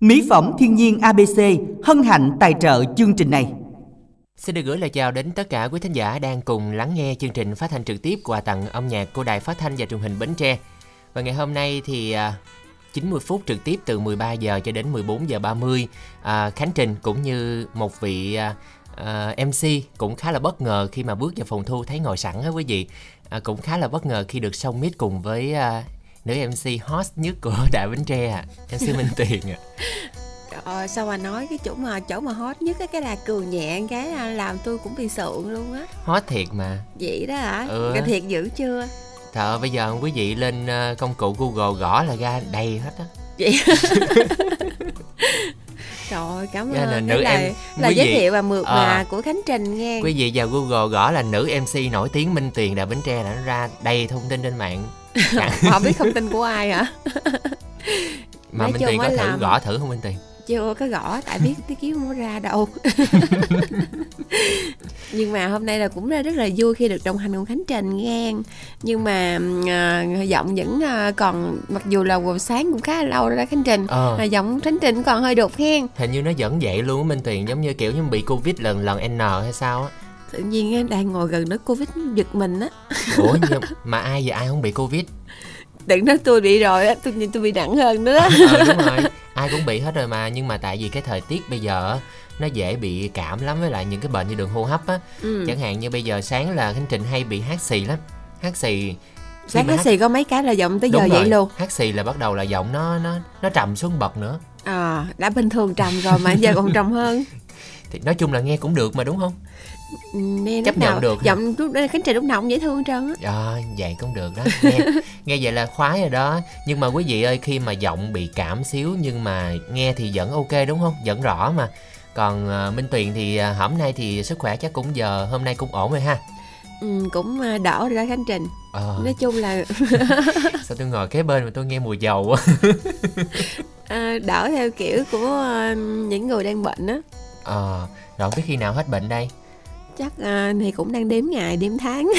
Mỹ phẩm thiên nhiên ABC hân hạnh tài trợ chương trình này. Xin được gửi lời chào đến tất cả quý thính giả đang cùng lắng nghe chương trình phát thanh trực tiếp quà tặng âm nhạc của Đài Phát thanh và Truyền hình Bến Tre. Và ngày hôm nay thì à, 90 phút trực tiếp từ 13 giờ cho đến 14 giờ 30 à, Khánh Trình cũng như một vị à, à, MC cũng khá là bất ngờ khi mà bước vào phòng thu thấy ngồi sẵn á quý vị à, cũng khá là bất ngờ khi được song mít cùng với à, nữ MC hot nhất của Đại Bến Tre à, MC Minh Tuyền à. Ờ, sao mà nói cái chỗ mà chỗ mà hot nhất á, cái là cười nhẹ cái là làm tôi cũng bị sượng luôn á Hot thiệt mà. vậy đó hả Ừ. cái thiệt dữ chưa Thợ bây giờ quý vị lên à, công cụ Google gõ là ra đầy hết á. vậy Trời ơi, cảm ơn là Cái nữ là, em- là giới vị- thiệu và mượt Ờ. mà của Khánh Trình nghe Quý vị vào Google gõ là nữ MC nổi tiếng Minh Tuyền Đại Bến Tre nó ra đầy thông tin trên mạng. Chẳng- mà không biết thông tin của ai hả mà Nói Minh Tuyền có thử là- gõ thử không Minh Tuyền? chưa có gõ tại biết tiếng kiếm không có ra đâu nhưng mà hôm nay là cũng rất là vui khi được đồng hành cùng Khánh Trình nghe nhưng mà à, giọng vẫn à, còn mặc dù là buổi sáng cũng khá là lâu rồi đó Khánh Trình Ờ. mà giọng Khánh Trình còn hơi đột hen Hình như nó vẫn vậy luôn á Minh Tuyền giống như kiểu như bị Covid lần lần N hay sao á. Tự nhiên á, đang ngồi gần đó Covid giật mình á. Ủa nhưng mà ai vậy? Ai không bị Covid? đừng nói tôi bị rồi á tôi nhìn tôi bị nặng hơn nữa. Đó ờ đúng rồi. Ai cũng bị hết rồi mà nhưng mà tại vì cái thời tiết bây giờ nó dễ bị cảm lắm với lại những cái bệnh như đường hô hấp á. Ừ. chẳng hạn như bây giờ sáng là khánh trình hay bị hát xì lắm. Hát xì. Sáng mà cái xì có mấy cái là giọng tới giờ Đúng vậy rồi, luôn. Hát xì là bắt đầu là giọng nó nó nó trầm xuống bậc nữa. À, đã bình thường trầm rồi mà giờ còn trầm hơn. Thì nói chung là nghe cũng được mà đúng không Nghe Chấp nào nhận được giọng lúc Khánh Trình lúc nào cũng dễ thương trơn á. Ờ, vậy cũng được đó. Nghe, nghe vậy là khoái rồi đó. Nhưng mà quý vị ơi khi mà giọng bị cảm xíu nhưng mà nghe thì vẫn ok đúng không? Vẫn rõ mà. Còn ờ, Minh Tuyền thì ờ, hôm nay thì sức khỏe chắc cũng giờ hôm nay cũng ổn rồi ha. Ừ, cũng à, đỡ rồi đó Khánh Trình. Ờ, nói chung là sao tôi ngồi kế bên mà tôi nghe mùi dầu à, đỡ theo kiểu của những người đang bệnh á. Ờ rồi không biết khi nào hết bệnh đây chắc à, thì cũng đang đếm ngày đếm tháng.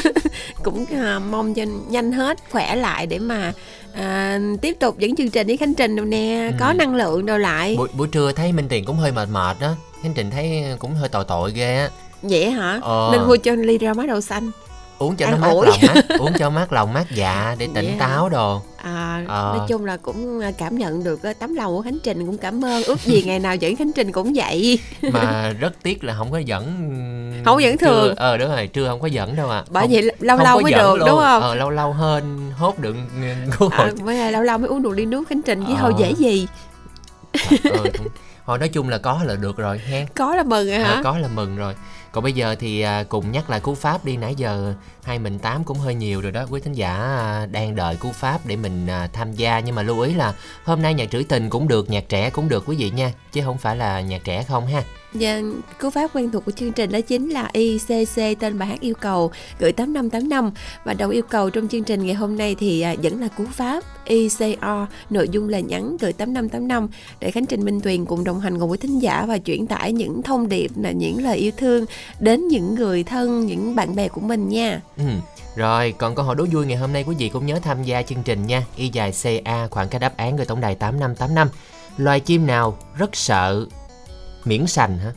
Cũng à, mong cho nhanh hết khỏe lại để mà à, tiếp tục những chương trình với Khánh Trình đâu nè. Ừ. có năng lượng đâu lại. Buổi, buổi trưa thấy Minh Tuyền cũng hơi mệt mệt đó. Khánh Trình thấy cũng hơi tội tội ghê á. Vậy hả? Ờ. nên mua cho ly ra má đậu xanh uống cho nó Ăn mát ủi. lòng mát uống cho mát lòng mát dạ để tỉnh Vậy hả? táo đồ à, Ờ. nói chung là cũng à, cảm nhận được à, tấm lòng của Khánh Trình cũng cảm ơn ước gì ngày nào dẫn Khánh Trình cũng vậy mà rất tiếc là không có dẫn Không dẫn thường. ờ đúng rồi trưa không có dẫn đâu à bởi không, vậy lâu lâu mới được luôn. đúng không ờ lâu lâu hơn hốt đựng cứu à, mới là lâu lâu mới uống được ly nước Khánh Trình chứ Ờ. thôi dễ gì ờ, cũng- thôi nói chung là có là được rồi ha có là mừng rồi hả Ờ, có là mừng rồi còn bây giờ thì à, cùng nhắc lại cú pháp đi, nãy giờ hai mình tám cũng hơi nhiều rồi đó, quý thính giả à, đang đợi cú pháp để mình à, tham gia. Nhưng mà lưu ý là hôm nay nhạc trữ tình cũng được, nhạc trẻ cũng được quý vị nha, chứ không phải là nhạc trẻ không ha. Dạ cú pháp quen thuộc của chương trình đó chính là ICC tên bài hát yêu cầu gửi 8585 và đầu yêu cầu trong chương trình ngày hôm nay thì vẫn là cú pháp ICR nội dung là nhắn gửi 8585 để Khánh Trình, Minh Tuyền cùng đồng hành cùng với thính giả và chuyển tải những thông điệp là những lời yêu thương đến những người thân những bạn bè của mình nha. Ừ. Rồi, còn câu hỏi đố vui ngày hôm nay quý vị cũng nhớ tham gia chương trình nha. Y dài CA khoảng cách đáp án gửi tổng đài 8585. Loài chim nào rất sợ miễn sành hả?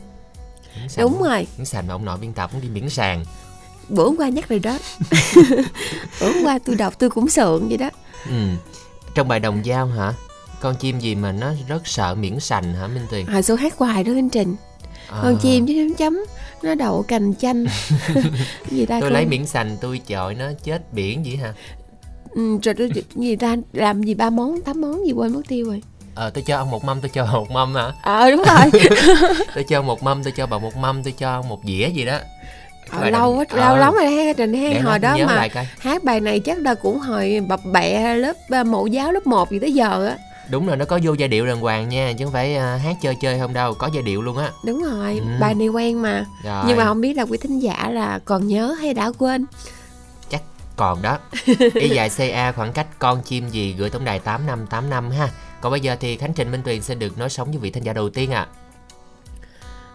Miễn sành Đúng rồi, Miễn sành mà ông nội biên tập cũng đi miễn sàn. bữa hôm qua nhắc rồi đó. bữa hôm qua tôi đọc tôi cũng sượng vậy đó. Ừ. Trong bài đồng dao hả? Con chim gì mà nó rất sợ miễn sành hả Minh Tuyền? Hồi số hát hoài đó Khánh Trình. Ờ, con chim chứ chấm chấm nó đậu cành chanh gì ta Tôi con- lấy miễn sành tôi chọi nó chết biển vậy hả? ừ, rồi tôi gì ta làm gì ba món tám món gì quên mất tiêu rồi Ờ tôi cho ông một mâm tôi cho một mâm hả? ờ đúng rồi Tôi cho ông một mâm tôi cho bà một mâm tôi cho ông một dĩa gì đó. ờ, lâu quá lâu Ờ. lắm rồi ha trình Để hồi đó mà hát bài này chắc là cũng hồi bập bẹ lớp à, mẫu giáo lớp 1 gì tới giờ á Đúng rồi, nó có vô giai điệu đàng hoàng nha, chứ không phải à, hát chơi chơi không đâu, có giai điệu luôn á. đúng rồi Ừ. bài này quen mà Rồi, nhưng mà không biết là quý thính giả là còn nhớ hay đã quên còn đó. Y dài CA khoảng cách con chim gì gửi tổng đài 8585 ha. Còn bây giờ thì Khánh Trình Minh Tuyền sẽ được nói sống với vị thính giả đầu tiên ạ. À.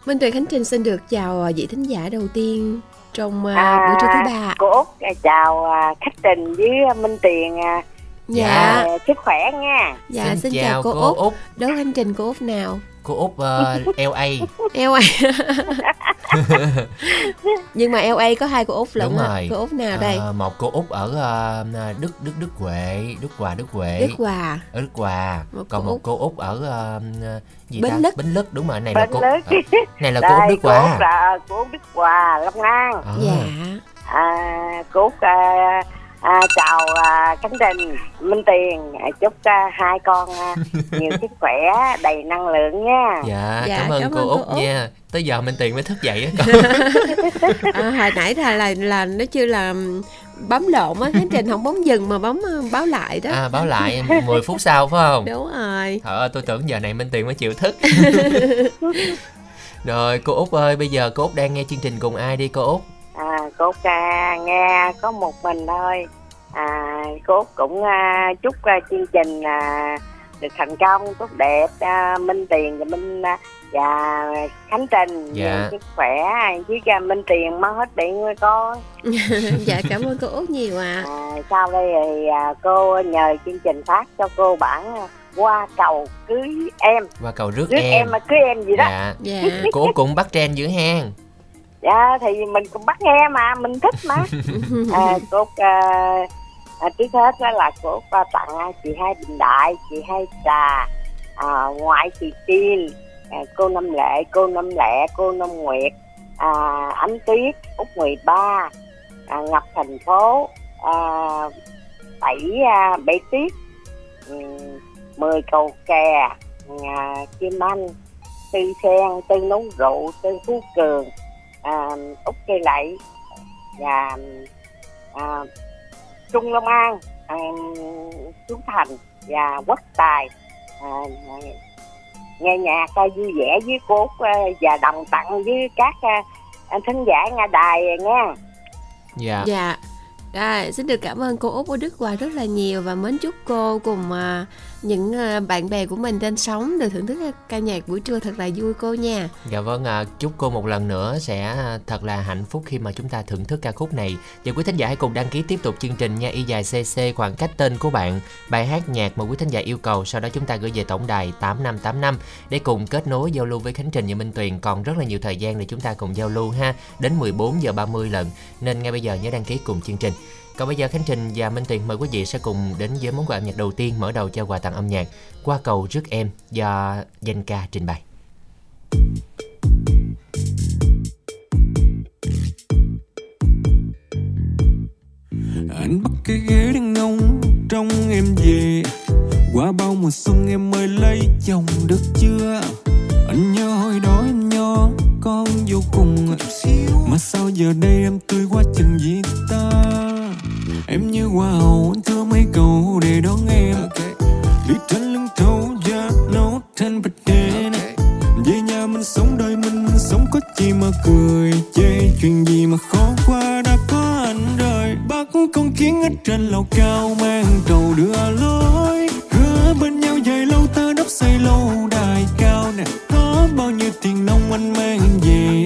Minh Tuyền Khánh Trình xin được chào à, vị thính giả đầu tiên trong à, À, buổi trưa thứ ba Cô Út à, chào à, khách trình với Minh Tiền à, Dạ. Dạ. À, sức khỏe nha Dạ xin, chào cô, Út. Út Đố hành trình cô Út nào? cô Út uh, LA LA. Nhưng mà LA có hai cô Út lận đúng rồi Cô Út nào đây? Ờ, một cô Út ở ờ, Đức Đức Đức Huệ Đức Hòa Đức Huệ Đức Hòa. ở Đức Hòa Một còn cô một Út. cô Út ở ờ, gì Bến ta Lức. Bến Lức đúng rồi này là Bến cô Lức. ờ, này là cô Út đây Đức cô Hòa Út là cô Út Đức Hòa Long An Ờ, Dạ. à, cô Út à, à, chào à, Khánh Trình Minh Tiền à, chúc à, hai con à, nhiều sức khỏe đầy năng lượng nha dạ, Dạ, cảm ơn cảm cô ơn Út cô Út. nha tới giờ Minh Tiền mới thức dậy á À, hồi nãy là là là nó chưa là bấm lộn á, hành trình không bấm dừng mà bấm báo lại đó. à, báo lại 10 phút sau phải không Đúng rồi. Trời ơi, tôi tưởng giờ này Minh Tiền mới chịu thức Rồi cô Út ơi, bây giờ cô Út đang nghe chương trình cùng ai đi cô Út? À, cô à, nghe có một mình thôi à, cô cũng à, chúc à, chương trình à, được thành công tốt đẹp à, Minh Tiền và Minh à, và Khánh Trình Dạ. nhiều sức khỏe với à, Minh Tiền mau hết bệnh nuôi con dạ cảm ơn cô Út nhiều ạ. À. À, sau đây thì à, cô nhờ chương trình phát cho cô bản à, qua cầu cưới em Qua cầu rước rước em, em mà cưới em gì đó Dạ Dạ. Cô cũng bắt trend dữ hang dạ thì mình cũng bắt nghe mà mình thích mà. À, cô à, à, trước hết đó là cô à, tặng à, chị hai bình đại chị hai trà à, ngoại chị tiên à, cô năm lệ cô năm lệ cô năm nguyệt à, ánh tuyết út 13 à, ngọc thành phố à, bảy à, bảy tuyết um, mười cầu kè à, kim anh tư sen tư nấu rượu tư phú cường à, út cây lậy và à, trung long an à, chú thành và quốc tài. À, nghe nhạc à, vui vẻ với cô à, và đồng tặng với các à, thính giả nghe đài nha Dạ. Dạ. Rồi, xin được cảm ơn cô Út ở Đức Hòa rất là nhiều và mến chúc cô cùng à, những ờ, bạn bè của mình trên sóng được thưởng thức ờ, ca nhạc buổi trưa thật là vui cô nha. Dạ vâng à, chúc cô một lần nữa sẽ à, thật là hạnh phúc khi mà chúng ta thưởng thức ca khúc này. Và quý thính giả hãy cùng đăng ký tiếp tục chương trình nha, Y dài CC khoảng cách tên của bạn. Bài hát nhạc mà quý thính giả yêu cầu, Sau đó chúng ta gửi về tổng đài 8585 Để cùng kết nối giao lưu với Khánh Trình và Minh Tuyền. Còn rất là nhiều thời gian để chúng ta cùng giao lưu ha, Đến 14 giờ 30 lần. Nên ngay bây giờ nhớ đăng ký cùng chương trình còn bây giờ Khánh Trình và Minh Tuyền, mời quý vị sẽ cùng đến với món quà âm nhạc đầu tiên mở đầu cho quà tặng âm nhạc Qua cầu rước em do danh ca trình bày. Anh bắt cái ghế đang ngông trong em về. Qua bao mùa xuân em mới lấy chồng được chưa? Anh nhớ hồi đó em nhớ con vô cùng. Mà sao giờ đây em tươi quá chừng gì ta? Em như hoa hậu, anh thưa mấy câu để đón em. Đi trên lưng thấu da nấu thành bạch đen về nhà mình sống đời mình mình sống có chi mà cười chê. Chuyện gì mà khó qua đã có anh rồi bắt con kiến ở trên lầu cao, mang trầu đưa lối. Hứa bên nhau dài lâu, ta đắp xây lâu đài cao nè bao nhiêu tiền nông anh mang về.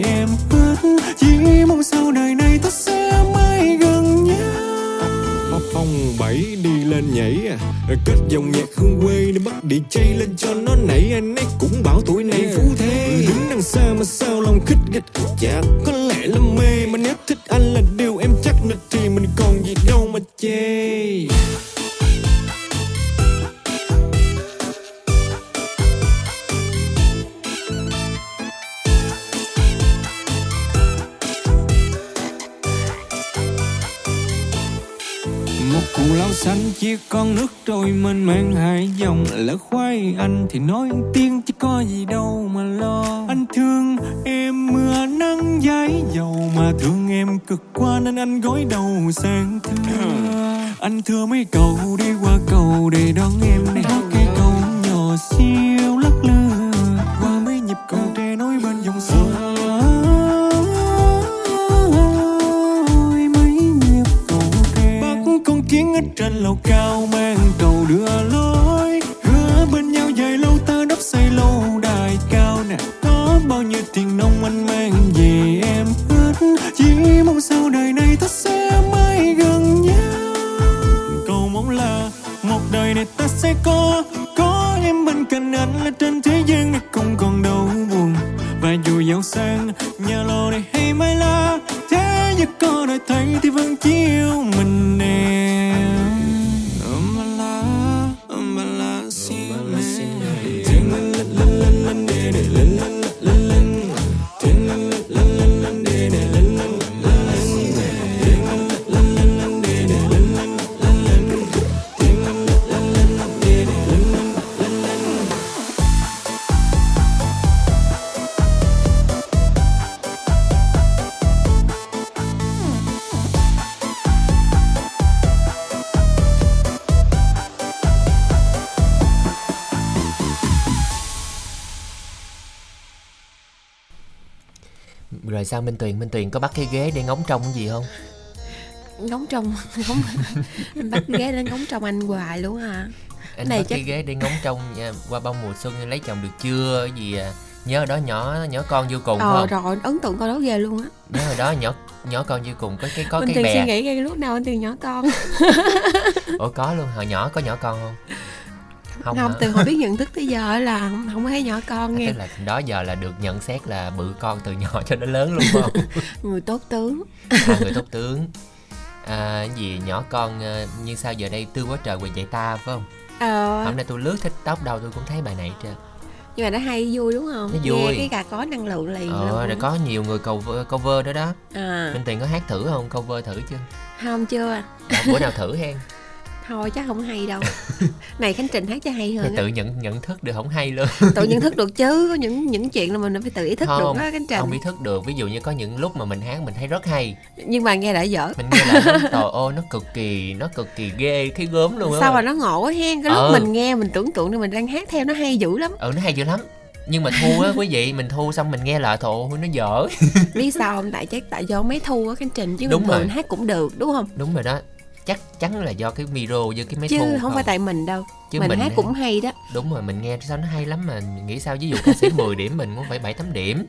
Ngóng trông cái gì không? Ngóng trong ngóng bắt ghế lên ngóng trong anh hoài luôn à anh Này bắt cái chắc- ghế để ngóng trông nha, qua bao mùa xuân lấy chồng được chưa? Cái gì à, nhớ đó nhỏ nhỏ con vô cùng ờ không? rồi ấn tượng con đó ghê luôn á. Nhớ hồi đó nhỏ nhỏ con vô cùng có cái có anh cái tiền suy bè nghĩ ngay lúc nào anh tiền nhỏ con? Ủa có luôn hồi nhỏ có nhỏ con không không, hả? từ hồi biết nhận thức tới giờ là không, không có thấy nhỏ con À, nghe. tức là đó giờ là được nhận xét là bự con từ nhỏ cho đến lớn luôn không? Người tốt tướng. À, người tốt tướng. À, gì nhỏ con ờ, như sao giờ đây tươi quá trời quỳ dạy ta phải không? Ờ. Hôm nay tôi lướt tiktok đâu tôi cũng thấy bài này trơn. Nhưng mà nó hay vui đúng không? Nó vui. nghe cái gà có năng lượng liền ờ luôn. rồi có nhiều người cover, cover đó đó. À. Minh tiền có hát thử không? Cover thử chưa? Không chưa. Đã bữa nào thử hen thôi chắc không hay đâu. Này khánh trình hát cho hay hơn tự nhận nhận thức được không hay luôn. Tự nhận thức được chứ có những những chuyện là mình phải tự ý thức không được á khánh trình không ý thức được. Ví dụ như có những lúc mà mình hát mình thấy rất hay. Nhưng mà nghe đã dở. Mình nghe nó trời ơi nó cực kỳ nó cực kỳ ghê cái gớm luôn á sao mà nó ngộ quá hen? Cái lúc Ừ. mình nghe mình tưởng tượng mình đang hát theo nó hay dữ lắm. Ừ nó hay dữ lắm. Nhưng mà thu á quý vị mình thu xong mình nghe lại thộ nó dở. Biết sao không? Tại chắc tại do máy thu á khánh trình chứ Đúng thường rồi. hát cũng được đúng không? Đúng rồi đó chắc chắn là do cái micro với cái máy chứ thu không phải tại mình đâu. Chứ mình, mình hát cũng hay đó. Đúng rồi mình nghe sao nó hay lắm mà mình nghĩ sao? Ví dụ ca sĩ 10 điểm mình cũng phải bảy tám điểm.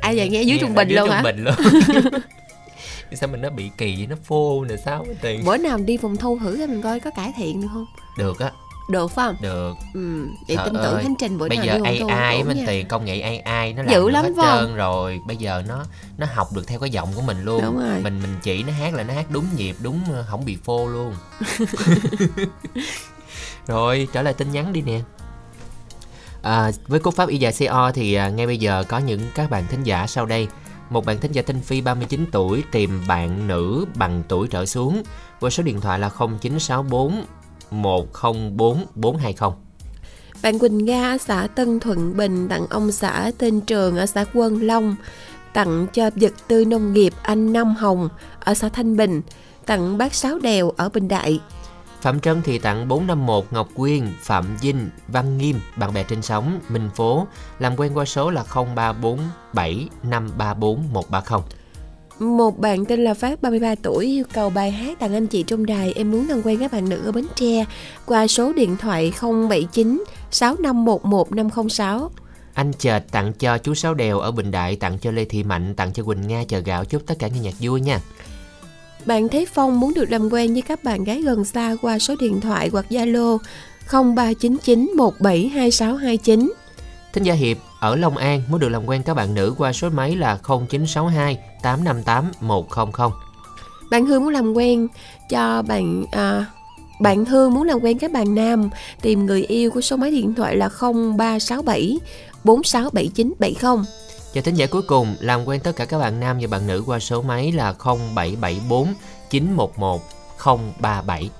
Ai vậy nghe dưới trung bình dưới luôn trung hả? bình luôn. Sao mình nó bị kỳ vậy nó phô nè sao tiền? Bữa nào đi phòng thu thử cho mình coi có cải thiện được không? Được á được phải không? Được. Ừ để tin tưởng ơi, khánh trình bữa bây giờ thu AI ổn mình tiền công nghệ AI nó làm Dữ lắm hết không? trơn rồi. Bây giờ nó nó học được theo cái giọng của mình luôn. Đúng rồi. mình mình chỉ nó hát là nó hát đúng nhịp đúng ờ, không bị phô luôn. Rồi trở lại tin nhắn đi nè. À, với cú pháp y dài CO thì à, ngay bây giờ có những các bạn thính giả sau đây. Một bạn thính giả Tinh Phi 39 tuổi tìm bạn nữ bằng tuổi trở xuống. Qua số điện thoại là 0964 104 420 Bạn Quỳnh Nga ở xã Tân Thuận Bình tặng ông xã tên Trường ở xã Quân Long, tặng cho vật tư nông nghiệp anh Năm Hồng ở xã Thanh Bình, tặng bác Sáu Đèo ở Bình Đại. Phạm Trân thì tặng 451 Ngọc Quyên, Phạm Vinh, Văn Nghiêm, bạn bè trên sóng, Minh Phố, làm quen qua số là 0347 534 130. Một bạn tên là Phát 33 tuổi yêu cầu bài hát tặng anh chị trong đài em muốn làm quen các bạn nữ ở Bến Tre qua số điện thoại 079 6511 506. Anh Chợt tặng cho chú Sáu Đèo ở Bình Đại, tặng cho Lê Thị Mạnh, tặng cho Quỳnh Nga chờ gạo, chúc tất cả nghe nhạc vui nha. Bạn Thế Phong muốn được làm quen với các bạn gái gần xa qua số điện thoại hoặc Zalo 0399 172629. Thính giả Hiệp ở Long An muốn được làm quen các bạn nữ qua số máy là 0962 858 100. Bạn Hương muốn làm quen cho bạn à, bạn Hương muốn làm quen các bạn nam tìm người yêu của số máy điện thoại là 0367 467970. Và thính giả cuối cùng làm quen tất cả các bạn nam và bạn nữ qua số máy là 0774 911 037.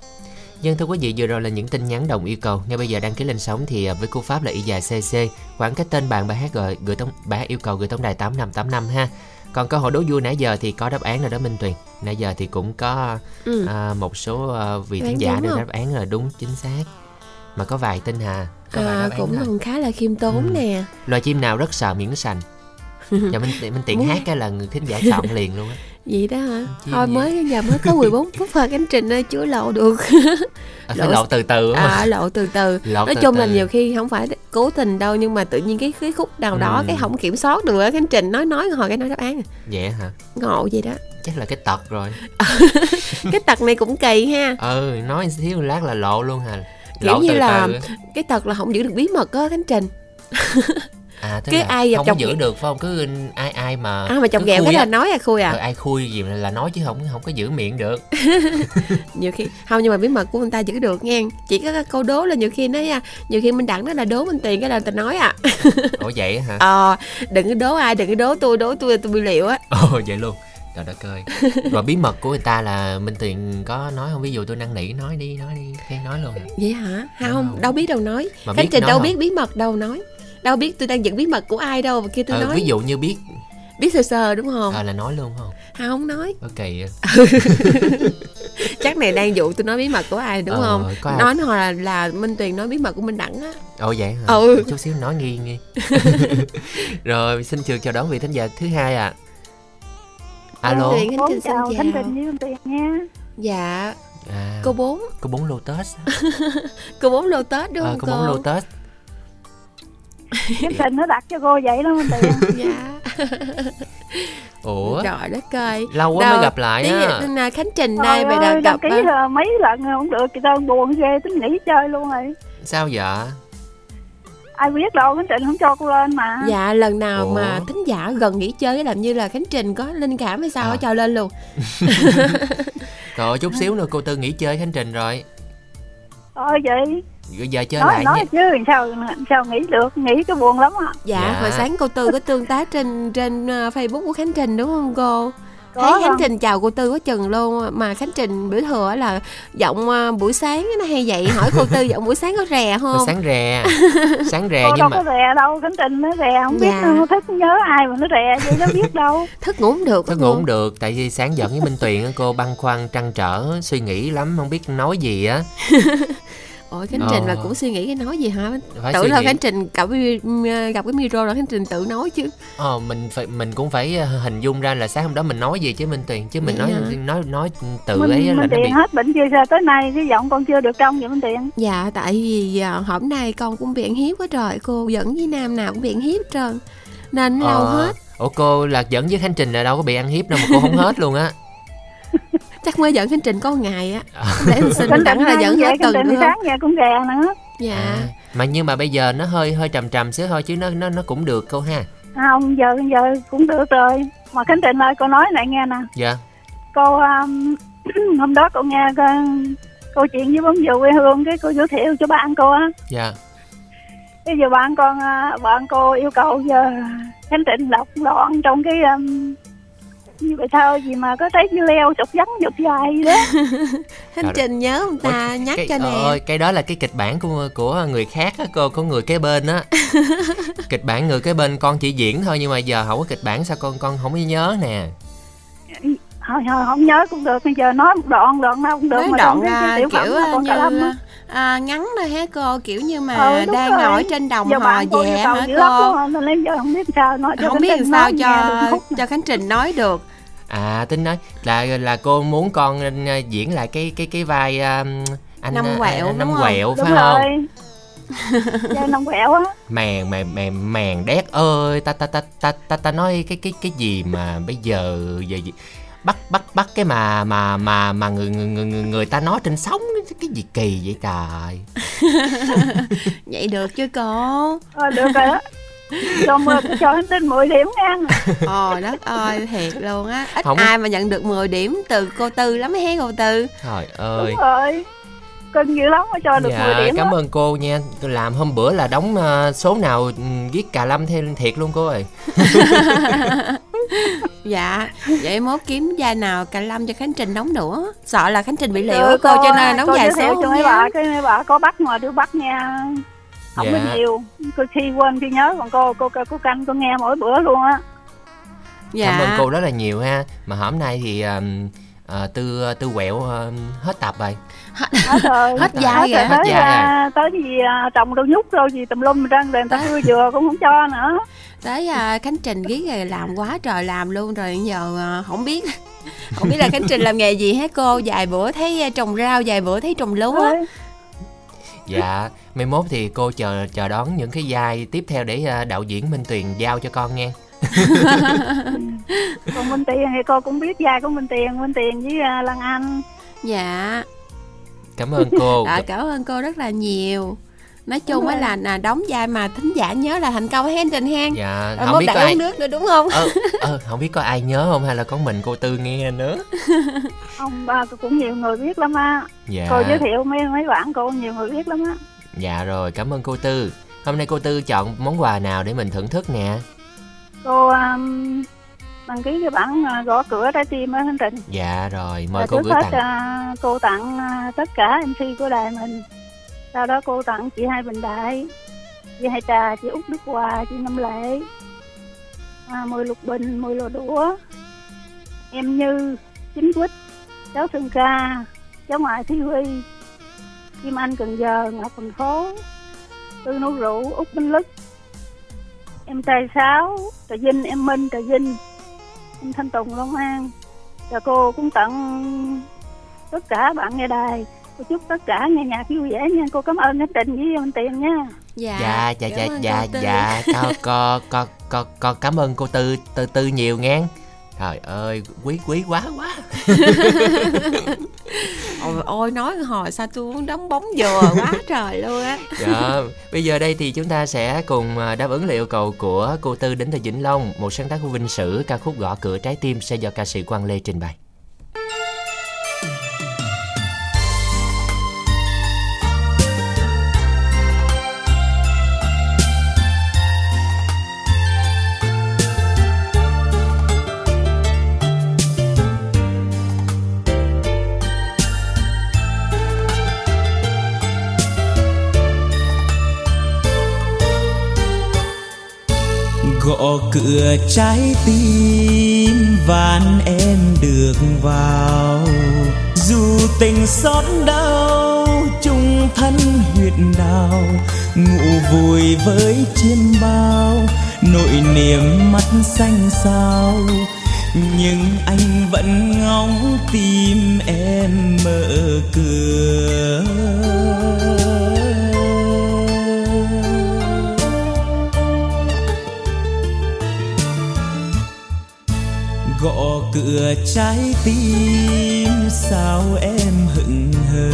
Dân thưa quý vị, vừa rồi là những tin nhắn đồng yêu cầu. Ngay bây giờ đăng ký lên sóng thì à, với cú pháp là y dài CC, khoảng cách tên bạn bài hát gửi gửi tổng bài hát yêu cầu gửi tổng đài 8585 ha. Còn câu hỏi đố vui nãy giờ thì có đáp án rồi đó Minh Tuyền. Nãy giờ thì cũng có Ừ. à, một số à, vị thính giả không? đáp án là đúng chính xác. Mà có vài tin hà, có vài À, cũng còn khá là khiêm tốn Ừ. nè. Loài chim nào rất sợ miếng sành? Dạ Minh, Minh tiện hát cái là người thính giả chọn liền luôn á. Vậy đó hả? Chim Thôi gì? mới giờ mới có 14 phút thôi anh Trình ơi chưa lộ được. À, Lộ- lộ từ từ. À lộ từ từ. Lộ Nói từ chung là từ. nhiều khi không phải cố tình đâu nhưng mà tự nhiên cái cái khúc nào đó Ừ. cái không kiểm soát được á anh Trình nói nói hồi cái nói đáp án à. Vậy hả? ngộ vậy đó. Chắc là cái tật rồi. Cái tật này cũng kỳ ha. Ừ, nói xíu lát là lộ luôn hả? Kiểu Lộ như từ là- từ. Cái tật là không giữ được bí mật á Khánh Trình. à tức Cái ai không chồng giữ được phải không? Cứ ai ai mà à mà chồng ghẹo cái là nói à khui à? Ai khui gì là nói chứ không không có giữ miệng được. Nhiều khi không nhưng mà bí mật của người ta giữ được nghe chỉ có cái câu đố là nhiều khi nói à, nhiều khi minh đẳng nó là đố minh tiền cái là ta nói à. Ủa vậy hả? Ờ đừng có đố ai đừng có đố tôi đố tôi tôi bị liệu á. Ồ vậy luôn. Trời đất ơi. Rồi bí mật của người ta là minh tuyền có nói không? Ví dụ tôi năn nỉ nói đi nói đi khen nói luôn vậy hả? Không Không. đâu biết đâu nói. Mà khánh trình đâu không? biết bí mật đâu nói đâu biết tôi đang dựng bí mật của ai đâu mà kia tôi ờ, nói. ví dụ như biết. Biết sơ sơ đúng không? Ờ, là nói luôn không? Không nói. Ok chắc này đang dụ tôi nói bí mật của ai đúng Ờ, không? có ai- nói hoặc là là minh tuyền nói bí mật của minh đẳng á. Ồ vậy hả? Ừ. chút xíu nói nghi nghi rồi xin trường chào đón vị thính giả thứ hai ạ. Alo. Minh Tuyền chào chào. Khánh Trình với Minh Tuyền nha. Dạ. À, cô bốn. Cô bốn lotus cô bốn lô tết đúng ờ, không cô cô? Bốn lotus Khánh Trình nó đặt cho cô vậy đó Minh Tuyền. Dạ. Ủa? Trời đất ơi. Lâu quá Đâu, mới gặp lại tí á. Là khánh trình Trời đây mày đã gặp ký rồi mấy lần không được Chị đơn buồn ghê tính nghỉ chơi luôn rồi. Sao vậy? Ai biết đâu Khánh Trình không cho cô lên mà. Dạ lần nào Ủa? mà thính giả gần nghỉ chơi cái làm như là khánh trình có linh cảm hay sao À. á cho lên luôn. Rồi chút xíu nữa cô tư nghỉ chơi khánh trình rồi. Thôi vậy rồi giờ chơi Nói lại nói nha. chứ sao sao nghỉ được Nghỉ cái buồn lắm á. Dạ, Dạ. hồi sáng cô tư có tương tác trên trên ờ, facebook của khánh trình đúng không cô? Có thấy khánh trình chào cô tư quá chừng luôn mà khánh trình bữa thừa là giọng ờ, buổi sáng nó hay vậy. Hỏi cô tư giọng buổi sáng có rè không? Sáng rè sáng rè Cô nhưng đâu mà có rè đâu Khánh Trình nó rè không biết Dạ. nó thích nhớ ai mà nó rè vậy nó biết đâu. Thức ngủ không được Thức ngủ không được tại vì sáng giận với Minh Tuyền á, cô băn khoăn trăn trở suy nghĩ lắm không biết nói gì á ôi khánh trình là Ờ. cũng suy nghĩ cái nói gì hả? Phải tưởng suy là khánh trình gặp cái, gặp cái micro là khánh trình tự nói chứ. Ờ, mình phải mình cũng phải ờ, hình dung ra là sáng hôm đó mình nói gì chứ Minh Tuyền. Chứ mình nói hả? nói nói tự Minh, ấy á là Minh Tuyền hết bệnh chưa sao tới nay? Cái giọng con chưa được trong vậy Minh Tuyền? Dạ tại vì à, hôm nay con cũng bị ăn hiếp quá trời. Cô dẫn với nam nào cũng bị ăn hiếp trơn. Nên nó lâu Ờ, hết. Ủa cô là dẫn với Khánh Trình là đâu có bị ăn hiếp đâu mà cô không hết luôn á Chắc mới dẫn khánh trình có một ngày á. À. Để mình xin Khánh đẳng Trình là dẫn hết tuần Trình nữa sáng về cũng rè nữa. Dạ. À, mà nhưng mà bây giờ nó hơi hơi trầm trầm xíu thôi chứ nó nó nó cũng được cô ha. Không giờ giờ cũng được rồi. Mà Khánh Trình ơi cô nói này nghe nè. Dạ. Cô um, hôm đó cô nghe cô, câu chuyện với bóng dừa quê hương cái cô giới thiệu cho bạn cô á. Dạ. Bây giờ bạn con à, bạn cô yêu cầu giờ khánh trịnh đọc đoạn trong cái um, như bài thơ gì mà có thấy như leo sụp vắn dục dài gì đó. Khánh Trời trình nhớ ông ta Ôi, nhắc cái, cho nè. ơi cái đó là cái kịch bản của của người khác á cô có người kế bên á. Kịch bản người kế bên con chỉ diễn thôi nhưng mà giờ không có kịch bản sao con con không có nhớ nè. Thôi thôi không nhớ cũng được bây giờ nói một đoạn đoạn nào cũng được Nói mà đoạn à, phẩm kiểu là à, như à, ngắn thôi hả cô? Kiểu như mà Ừ, đang rồi. ngồi trên đồng giờ hò cầu hả cô? không? Biết sao nói cho Không biết làm sao cho cho Khánh Trình nói được à tính nói là là cô muốn con ờ, diễn lại cái cái cái vai um, anh Năm ờ, quẹo, năm quẹo phải đúng không? rồi. Chơi nông quẹo á. Mèn mèn mèn mèn đét ơi ta ta ta ta ta ta nói cái cái cái gì mà bây giờ giờ gì? Bắt bắt bắt cái mà mà mà mà người người người, người, người ta nói trên sóng cái gì kỳ vậy trời? Vậy được chứ cô. Ờ, được rồi đó cho mưa cho Khánh Trịnh 10 điểm nha. Ồ đất ơi thiệt luôn á. Ít Không. ai mà nhận được 10 điểm từ cô Tư lắm hé cô Tư? Trời ơi. đúng rồi. Cưng dữ lắm mới cho được 10 điểm cảm á. ơn cô nha. Tôi làm hôm bữa là đóng ờ, số nào ừ, viết cà lâm theo thiệt luôn cô ơi. Dạ Vậy mốt kiếm vai nào cà lâm cho Khánh Trình đóng nữa Sợ là Khánh Trình bị liệu á cô cho nên đóng cô thiệu số cho mấy bà cái mấy bà có bắt mà đứa bắt nha không có Dạ. nhiều. Cô khi quên khi nhớ còn cô cô cô canh cô nghe mỗi bữa luôn á. Dạ. Cảm ơn cô rất là nhiều ha. Mà hôm nay thì um, ờ, tư tư quẹo ờ, hết tập rồi. Hết rồi. Hết vai rồi, rồi. hết tới à, gì à, trồng đâu nhúc đâu gì tùm lum ra người ta tươi dừa cũng không cho nữa. Tới à, Khánh Trình ghét rồi làm quá trời làm luôn rồi giờ à, không biết không biết là Khánh Trình làm nghề gì hết cô. Vài bữa thấy à, trồng rau vài bữa thấy trồng lúa dạ. Mai mốt thì cô chờ chờ đón những cái vai tiếp theo để ờ, đạo diễn minh tuyền giao cho con nha còn Minh Tiền thì cô cũng biết vai của Minh Tiền Minh Tiền với à, Lan Anh. Dạ. Cảm ơn cô. À, cảm ơn cô rất là nhiều nói chung á là là đóng vai mà thính giả nhớ là thành công hen trình hen dạ rồi không biết có uống ai nước nữa đúng không? Ờ, ờ, không biết có ai nhớ không hay là có mình cô tư nghe nữa? Ông ba cũng nhiều người biết lắm á. Dạ. Cô giới thiệu mấy mấy bạn cô nhiều người biết lắm á. Dạ rồi cảm ơn cô tư. Hôm nay cô tư chọn món quà nào để mình thưởng thức nè? Cô um, đăng ký cái bản uh, gõ cửa trái tim á Thanh Trình. Dạ rồi mời Và cô trước gửi hết tặng. uh, cô tặng uh, tất cả MC của đài mình sau đó cô tặng chị hai Bình Đại chị hai Trà chị Út Đức Hòa chị Năm Lệ. À, mười Lục Bình mười Lò Đũa. Em Như Chính Quýt cháu Sơn Ca cháu ngoại Thi Huy Kim Anh Cần Giờ Ngọc Thành Phố Tư Nấu Rượu Út Minh Lức em Trai Sáu Trà Vinh em Minh Trà Vinh em Thanh Tùng Long An. Và cô cũng tặng tất cả bạn nghe đài cô chúc tất cả nghe nhạc vui vẻ nha. Cô cảm ơn cái trình với anh tiền nha. Dạ dạ dạ dạ dạ dạ. Co co co co co cảm ơn cô tư tư tư nhiều nghe. Trời ơi quý quý quá quá. Ôi, ôi nói hồi sao tôi muốn đóng bóng dừa quá trời luôn á. Dạ bây giờ đây thì chúng ta sẽ cùng à, đáp ứng lời yêu cầu của cô tư đến từ vĩnh long một sáng tác của vinh sử ca khúc gõ cửa trái tim sẽ do ca sĩ quang lê trình bày cửa trái tim van em được vào. Dù tình xót đau, chung thân huyệt đào ngủ vùi với chiêm bao, nỗi niềm mắt xanh sao nhưng anh vẫn ngóng tim em mở cửa. Gõ cửa trái tim, sao em hững hờ?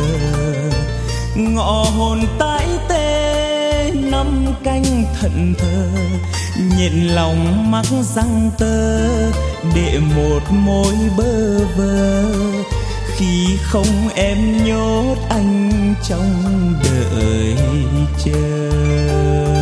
Ngõ hồn tái tê năm canh thận thờ nhịn lòng mắc răng tơ, để một mối bơ vơ. Khi không em nhốt anh trong đợi chờ.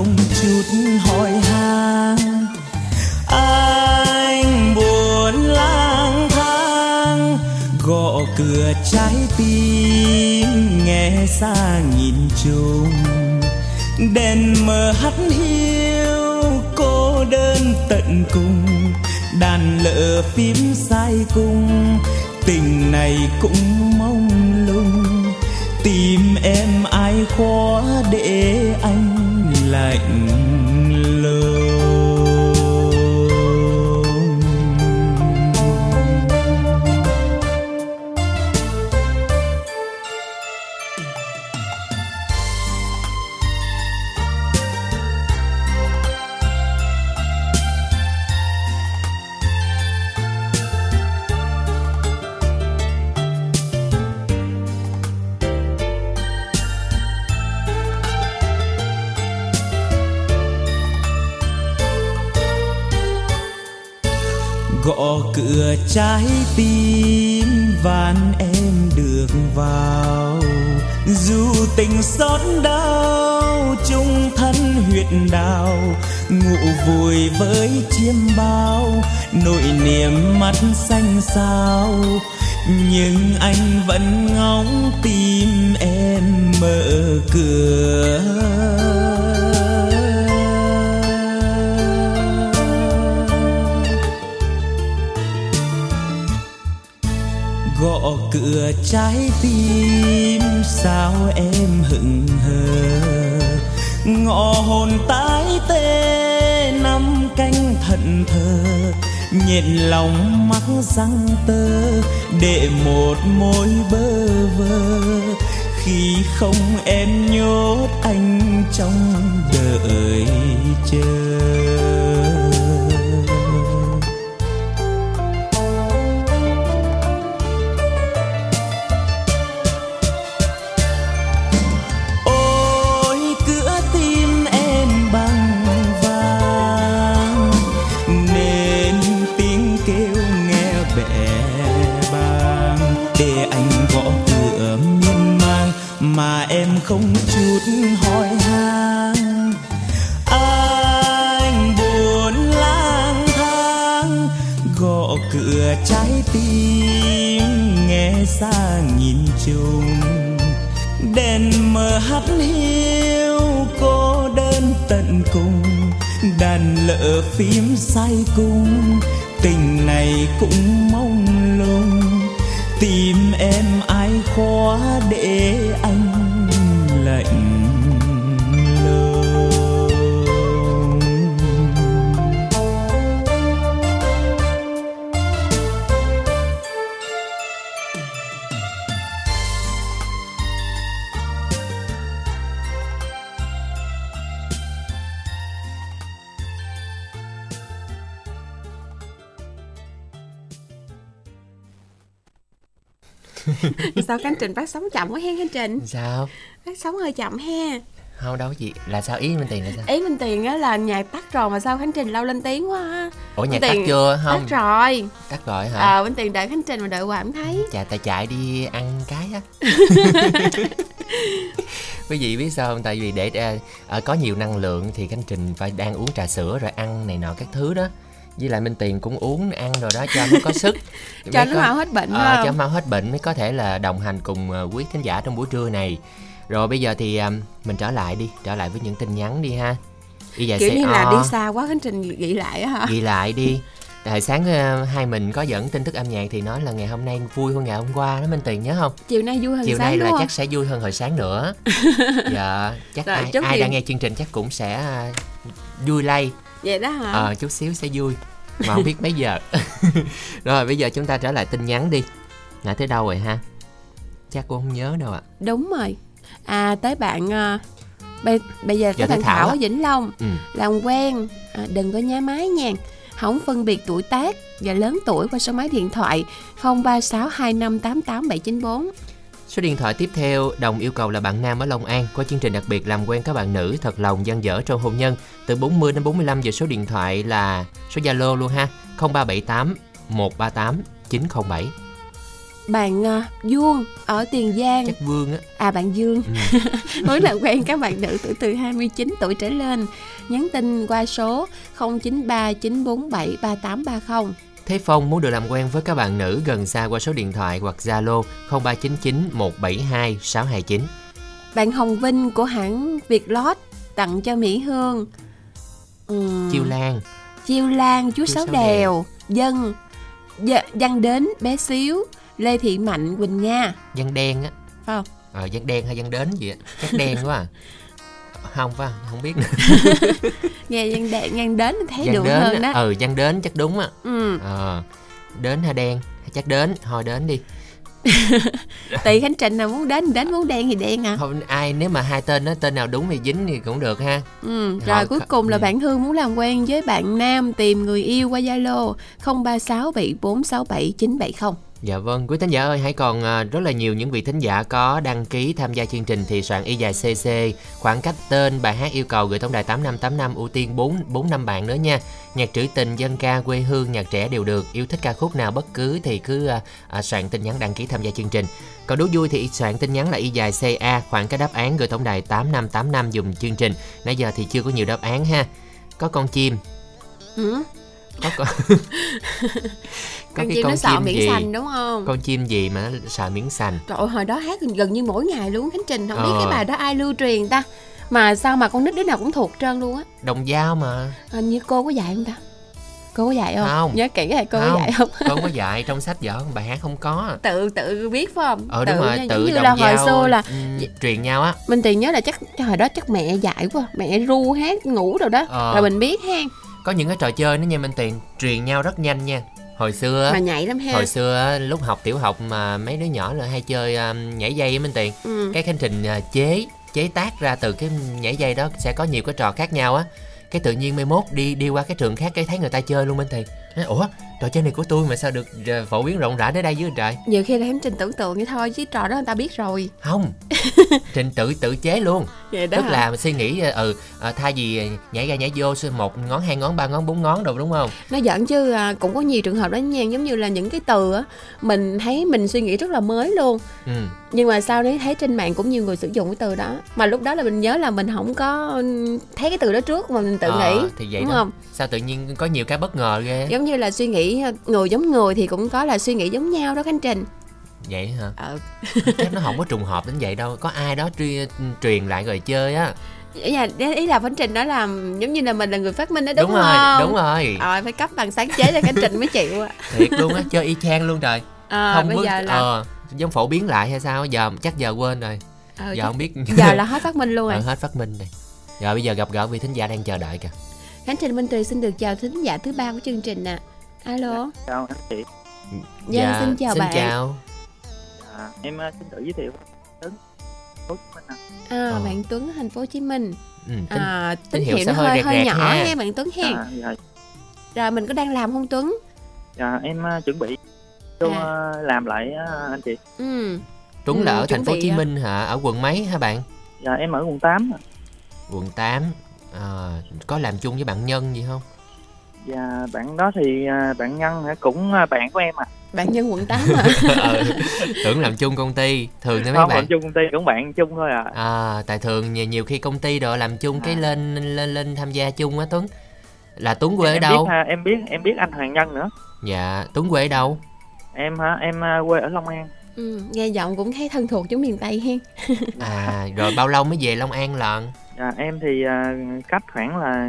Không chút hỏi han. Anh buồn lang thang, gõ cửa trái tim, nghe xa nhìn chung. Đèn mờ hắt hiu, cô đơn tận cùng. Đàn lỡ phím sai cung tình này cũng mong lung. Tìm em ai khó để anh lạnh. Trái tim van em được vào. Dù tình xót đau, chung thân huyệt đào, ngủ vùi với chiêm bao, nỗi niềm mắt xanh sao nhưng anh vẫn ngóng tim em mở cửa. Cửa trái tim, sao em hững hờ? Ngõ hồn tái tê, năm nắm canh thận thờ. Nhện lòng mắc răng tơ, để một môi bơ vơ. Khi không em nhốt anh trong đợi chờ. Hỏi han. Anh buồn lang thang, gõ cửa trái tim, nghe xa nhìn chung. Đèn mờ hắt hiu, cô đơn tận cùng. Đàn lỡ phím say cung, tình này cũng mong lung. Tìm em ai khóa để anh lạnh sao khánh trình phát sóng chậm quá hen khánh trình? Sao? Phát sóng hơi chậm ha. Không đâu gì là sao? Ý minh tiền là sao? Ý minh tiền á là nhạc tắt rồi mà sao khánh trình lâu lên tiếng quá ha. Ủa nhạc tắt chưa? không. tắt rồi. Tắt rồi hả? Ờ minh tiền đợi khánh trình mà đợi hoài không thấy. Chà ta chạy đi ăn cái á. Quý vị biết sao không? Tại vì để à, à, có nhiều năng lượng thì khánh trình phải đang uống trà sữa rồi ăn này nọ các thứ đó với lại minh tiền cũng uống ăn rồi đó cho nó có sức. Cho nó mau hết bệnh không cho mau hết bệnh mới có thể là đồng hành cùng ờ, quý thính giả trong buổi trưa này. Rồi bây giờ thì à, mình trở lại đi trở lại với những tin nhắn đi ha. Y dài kiểu xe như là o, đi xa quá khánh trình nghĩ lại á hả? Ghi lại đi. Tại sáng ờ, hai mình có dẫn tin tức âm nhạc thì nói là ngày hôm nay vui hơn ngày hôm qua đó Minh Tiền nhớ không? chiều nay vui hơn Chiều sáng nay là không chắc sẽ vui hơn hồi sáng nữa. dạ, chắc Rồi, ai ai đang nghe chương trình chắc cũng sẽ à, vui lây. Vậy đó hả Ờ chút xíu sẽ vui. Mà không biết mấy giờ. rồi bây giờ chúng ta trở lại tin nhắn đi. Nãy tới đâu rồi ha? Chắc cũng không nhớ đâu ạ. đúng rồi à tới bạn à, bây, bây giờ tới bạn Thảo thảo ở vĩnh long Ừ. làm quen à, đừng có nhá máy nha không phân biệt tuổi tác và lớn tuổi qua số máy điện thoại 0362588794 Số điện thoại tiếp theo đồng yêu cầu là bạn nam ở Long An có chương trình đặc biệt làm quen các bạn nữ thật lòng dân dở trong hôn nhân. Từ 40 đến 45 giờ số điện thoại là số Zalo luôn ha 0378 138 907 bạn à, Dương ở Tiền Giang. Chắc Vương á. À bạn Dương Ừ. muốn làm quen các bạn nữ tuổi từ 29 tuổi trở lên. Nhắn tin qua số 0939473830 Thế Phong muốn được làm quen với các bạn nữ gần xa qua số điện thoại hoặc Zalo 0399 172 629 bạn Hồng Vinh của hãng Vietlot tặng cho Mỹ Hương. Ừm, Chiêu Lan. Chiêu Lan, chú Chú Sáu Sáu Đèo, Dân, Dạ- Văn Đến, Bé Xíu, Lê Thị Mạnh, Quỳnh Nga, Dân đen á. Phải không? Ờ dân đen hay dân đến gì á? Chắc đen quá à Không phải không biết Nghe Văn Đạn, Văn Đến thấy Dân được đến hơn á. đó. Ừ dân đến chắc đúng á Ừ, Ờ Đến hay đen Chắc đến Thôi đến đi tùy Khánh Trình nào muốn đến đến, muốn đen thì đen à. không ai nếu mà hai tên đó tên nào đúng thì dính thì cũng được ha Ừ, Họ rồi cuối kh- cùng là ừ. bạn Hương muốn làm quen với bạn Nam tìm người yêu qua Zalo 0367467970. Dạ vâng quý thính giả ơi hãy còn à, rất là nhiều những vị thính giả có đăng ký tham gia chương trình thì soạn y dài cc khoảng cách tên bài hát yêu cầu gửi tổng đài 8585 ưu tiên 4 4 năm bạn nữa nha. Nhạc trữ tình dân ca quê hương nhạc trẻ đều được. Yêu thích ca khúc nào bất cứ thì cứ à, soạn tin nhắn đăng ký tham gia chương trình. Còn đố vui thì soạn tin nhắn là y dài ca khoảng cái đáp án gửi tổng đài 8585 dùng chương trình. Nãy giờ thì chưa có nhiều đáp án ha. Có con chim. Ừ, có con con chim nó sợ miễn gì? xanh đúng không? con chim gì mà nó sợ miếng xanh? Trời ơi, hồi đó hát gần như mỗi ngày luôn Khánh Trình. Không biết Ờ. cái bài đó ai lưu truyền ta? Mà sao mà con nít đứa nào cũng thuộc trơn luôn á? Đồng dao mà. Hình như cô có dạy không ta? Cô có dạy không, Không. nhớ kỹ là cô có Không. dạy không? Con có dạy trong sách vở bài hát không có. Tự tự biết phải không? Ờ tự đúng rồi tự giống như đồng là hồi xưa là ừm, truyền nhau á. Mình thì nhớ là chắc hồi đó chắc mẹ dạy quá mẹ ru hát ngủ rồi đó Ờ. rồi mình biết ha. Có những cái trò chơi nó nha Minh Tiền truyền nhau rất nhanh nha hồi xưa mà nhảy lắm ha. hồi xưa lúc học tiểu học mà mấy đứa nhỏ là hay chơi um, nhảy dây á Minh Tiền. Ừ. cái khánh trình à, chế chế tác ra từ cái nhảy dây đó sẽ có nhiều cái trò khác nhau á. Cái tự nhiên mai mốt đi đi qua cái trường khác cái thấy người ta chơi luôn Minh Tiền. Ủa trò chơi này của tôi mà sao được à, phổ biến rộng rãi đến đây dưới trời? Nhiều khi là em trình tưởng tượng vậy thôi chứ trò đó người ta biết rồi. Không. Trình tự tự chế luôn. Vậy đó tức hả? là suy nghĩ ừ à, thay vì nhảy ra nhảy vô một ngón hai ngón ba ngón bốn ngón đâu đúng không? Nó giỡn chứ à, cũng có nhiều trường hợp đó nha giống như là những cái từ á mình thấy mình suy nghĩ rất là mới luôn. Ừ. Nhưng mà sau đấy thấy trên mạng cũng nhiều người sử dụng cái từ đó. Mà lúc đó là mình nhớ là mình không có ừm, thấy cái từ đó trước mà mình tự Ờ, nghĩ thì vậy đúng đó. không? Sao tự nhiên có nhiều cái bất ngờ ghê? Giống như là suy nghĩ à, người giống người thì cũng có là suy nghĩ giống nhau đó khánh trình. Vậy hả? Ờ. Chắc nó không có trùng hợp đến vậy đâu có ai đó truy, truyền lại rồi chơi á. Ý là ý là khánh trình đó là giống như là mình là người phát minh đó đúng, đúng rồi không? đúng rồi. Ờ, phải cấp bằng sáng chế cho khánh trình mới chịu á. Thiệt luôn á chơi y chang luôn trời. Ờ, không bây có giờ là ờ giống phổ biến lại hay sao giờ chắc giờ quên rồi. Ờ, giờ không biết. giờ là hết phát minh luôn Ờ, rồi hết phát minh rồi. Rồi bây giờ gặp gỡ vị thính giả đang chờ đợi kìa. Khánh trình minh tùy xin được chào thính giả thứ ba của chương trình nè alo. Chào anh chị. Dạ, xin chào xin bạn. chào. À, em uh, xin tự giới thiệu đến Hồ Chí Minh à. à, Ờ. bạn Tuấn thành phố Hồ Chí Minh. Ừ, tính, à, tín hiệu nó hơi hơi rẹt hơi rẹt nhỏ ha. ha bạn Tuấn ha à dạ, rồi mình có đang làm không Tuấn? Dạ em uh, chuẩn bị vô À. uh, làm lại uh, anh chị. Ừ. Tuấn là Ừ, ở chuẩn thành phố Hồ Chí à. Minh hả? Ở quận mấy hả bạn? Dạ em ở quận 8 quận 8 à, có làm chung với bạn nhân gì không dạ bạn đó thì uh, bạn Nhân hả, cũng uh, bạn của em à. Bạn nhân quận 8 mà ừ, tưởng làm chung công ty thường thì mấy không bạn? làm chung công ty cũng bạn chung thôi à. À tại thường nhiều, nhiều khi công ty đồ làm chung cái À. lên lên lên tham gia chung á Tuấn. Là Tuấn quê ở em đâu? biết, em biết em biết anh Hoàng Nhân nữa. Dạ Tuấn quê ở đâu? Em hả? Em uh, quê ở Long An. Ừ, nghe giọng cũng thấy thân thuộc giống miền Tây hen. À rồi bao lâu mới về Long An lần? Dạ em thì uh, cách khoảng là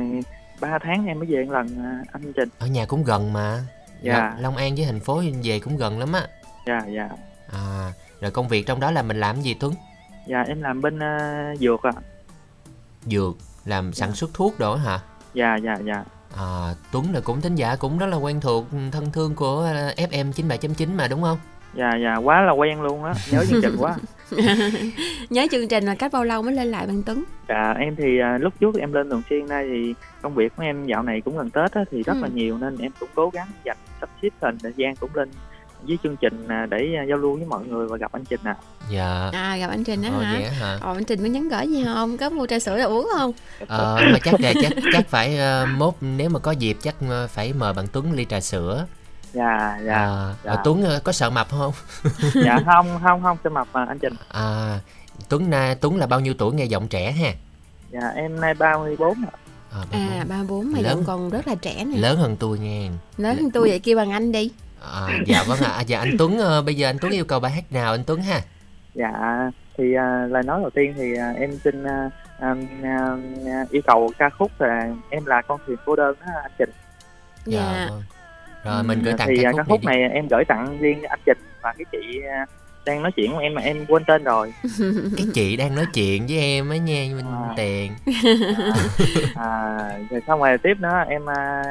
3 tháng em mới về một lần uh, anh Trình. Ở nhà cũng gần mà. Dạ. Long- Long An với thành phố về cũng gần lắm á. Dạ dạ. À rồi công việc trong đó là mình làm cái gì Tuấn? Dạ em làm bên uh, dược à dược làm sản xuất thuốc đồ hả? Dạ dạ dạ. À, Tuấn là cũng thính giả cũng rất là quen thuộc thân thương của ờ, FM 93.9 mà đúng không dạ dạ quá là quen luôn á nhớ chương trình quá nhớ chương trình là cách bao lâu mới lên lại bạn Tuấn dạ em thì à, lúc trước em lên thường xuyên nay thì công việc của em dạo này cũng gần tết á, thì rất Ừ. là nhiều nên em cũng cố gắng dành sắp xếp thời thời gian cũng lên với chương trình à, để à, giao lưu với mọi người và gặp anh Trình à dạ à gặp anh Trình đó Ồ, hả á hả Ồ, anh Trình có nhắn gửi gì không? Có mua trà sữa để uống không? Ờ, mà chắc là chắc chắc phải ờ, mốt nếu mà có dịp chắc ờ, phải mời bạn Tuấn ly trà sữa. Dạ dạ À, dạ. Tuấn ờ, có sợ mập không? dạ không không không xin mập mà anh Trình À, Tuấn na Tuấn là bao nhiêu tuổi nghe giọng trẻ ha? dạ em nay 34 ạ. À, À, ba bốn mà Lớn. giọng còn rất là trẻ nè. lớn hơn tôi nghe. Lớn hơn tôi vậy kêu bằng anh đi. À, dạ vâng ạ. À, dạ anh Tuấn ờ, bây giờ anh Tuấn yêu cầu bài hát nào anh Tuấn ha? dạ thì à, lời nói đầu tiên thì à, em xin à, à, à, yêu cầu ca khúc là em là con thuyền cô đơn đó anh Trình Dạ. vâng. Rồi mình gửi tặng thì ca à, khúc, ca khúc này. này em gửi tặng riêng anh Trình và cái chị à, đang nói chuyện của em mà em quên tên rồi. Cái chị đang nói chuyện với em á nha, Minh À. Tiền. à, rồi xong rồi tiếp nữa em à,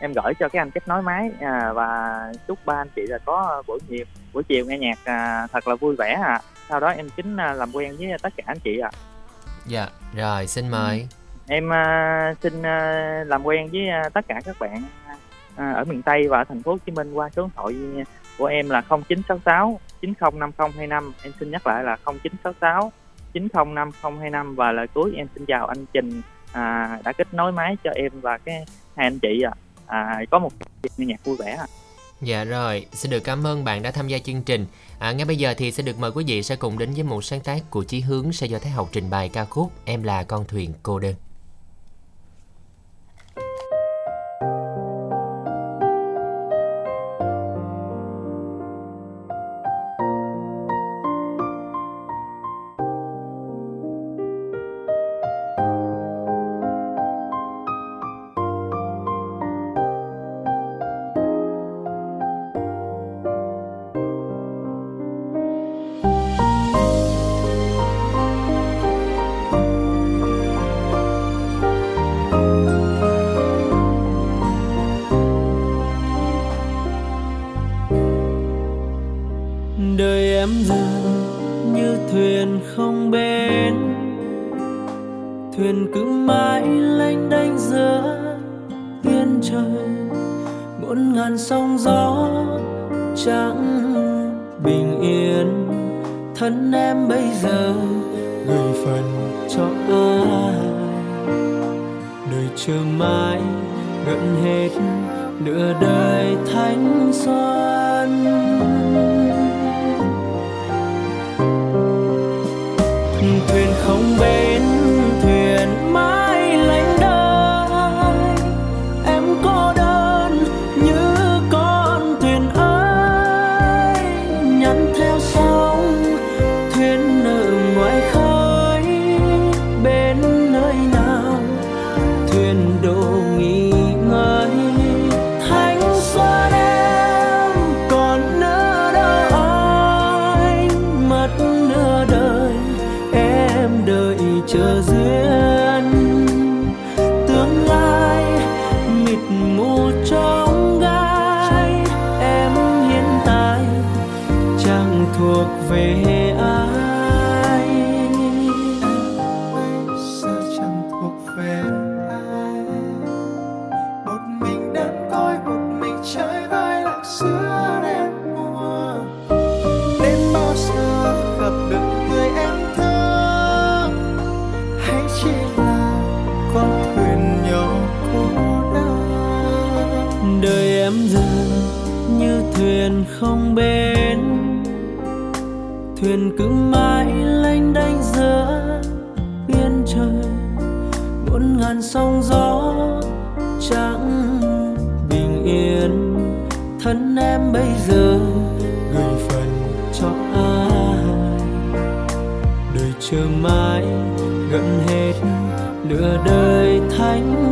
em gửi cho cái anh kết nối máy à, và chúc ba anh chị là có buổi nhiều buổi chiều nghe nhạc à, thật là vui vẻ à sau đó em chính à, làm quen với tất cả anh chị ạ Dạ, rồi xin mời. em à, xin à, làm quen với à, tất cả các bạn à, ở miền Tây và ở thành phố Hồ Chí Minh qua số điện thoại của em là 0966 905025 em xin nhắc lại là 0966 905025 và lời cuối em xin chào anh Trình à, đã kết nối máy cho em và cái hai anh chị ạ à, có một nghe nhạc vui vẻ ạ. Dạ rồi, xin được cảm ơn bạn đã tham gia chương trình. À, ngay bây giờ thì sẽ được mời quý vị sẽ cùng đến với một sáng tác của Chí Hướng sẽ do Thái Học trình bày ca khúc Em là con thuyền cô đơn. Nửa đời thánh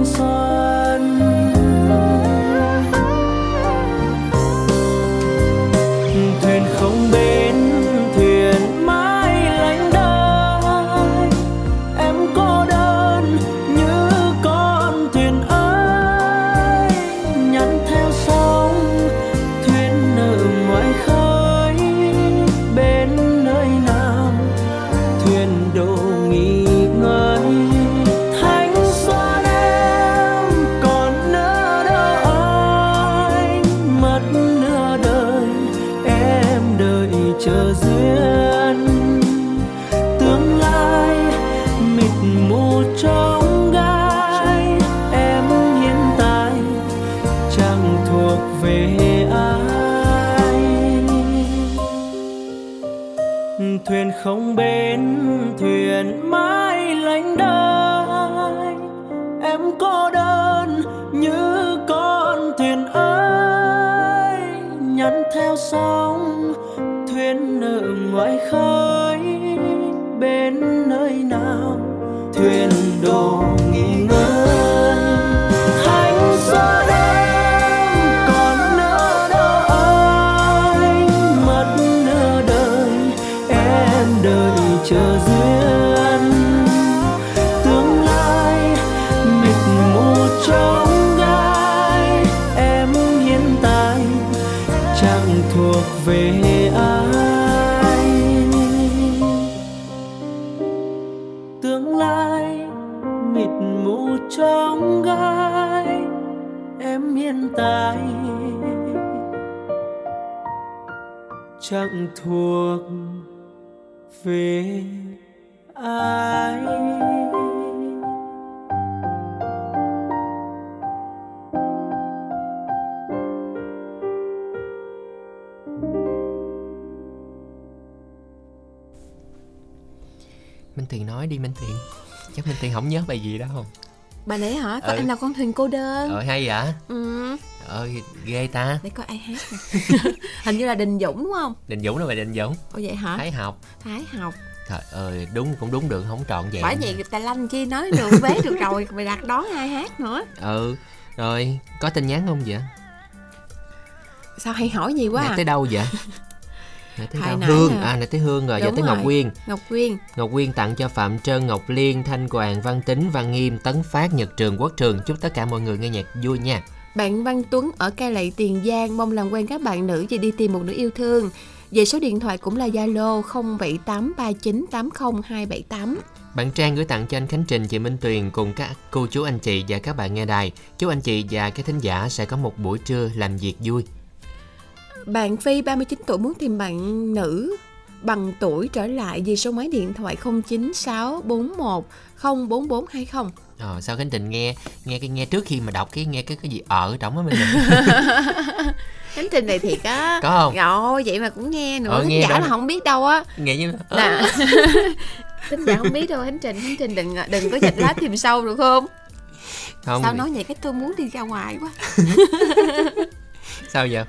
bà đấy hả? Có Ừ. em là con thuyền cô đơn. Ờ hay vậy? Ừ. Ơi ghê ta. Để coi ai hát hình như là đình dũng đúng không? Đình Dũng là bài Đình Dũng? Ồ vậy hả? Thái học. Thái học. Trời ơi đúng cũng đúng được không trọn vẹn. Bởi vậy người ta lanh chi nói được vé được rồi mày đặt đón ai hát nữa. Ừ Rồi có tin nhắn không vậy? Sao hay hỏi gì quá Nãy à? tới đâu vậy Nãy tới đâu Hương. à. À nãy tới Hương rồi. Giờ tới Ngọc. Quyên. Ngọc quyên. Ngọc Quyên tặng cho Phạm Trân, Ngọc Liên, Thanh Quàng, Văn Tính, Văn Nghiêm, Tấn Phát, Nhật Trường, Quốc Trường. Chúc tất cả mọi người nghe nhạc vui nha. Bạn văn tuấn ở cai lậy tiền giang mong làm quen các bạn nữ và đi tìm một nửa yêu thương. Về số điện thoại cũng là Zalo 0783980278 Bạn Trang gửi tặng cho anh Khánh Trình, chị Minh Tuyền cùng các cô chú anh chị và các bạn nghe đài. Chúc anh chị và các thính giả sẽ có một buổi trưa làm việc vui. Bạn Phi 39 tuổi muốn tìm bạn nữ bằng tuổi trở lại về số máy điện thoại 09641 04420. Ờ, sao Khánh Trình nghe nghe cái nghe trước khi mà đọc cái nghe cái cái gì ở trong á mình Khánh Trình này thiệt á. Có không? Rồi vậy mà cũng nghe nữa. Ờ, nghe giả là không biết đâu á. Nghe như Nè. Khán giả không biết đâu Khánh Trình Khánh Trình đừng đừng có dịch lá tìm sâu được không? Không Sao nói vậy cái tôi muốn đi ra ngoài quá. Sao vậy?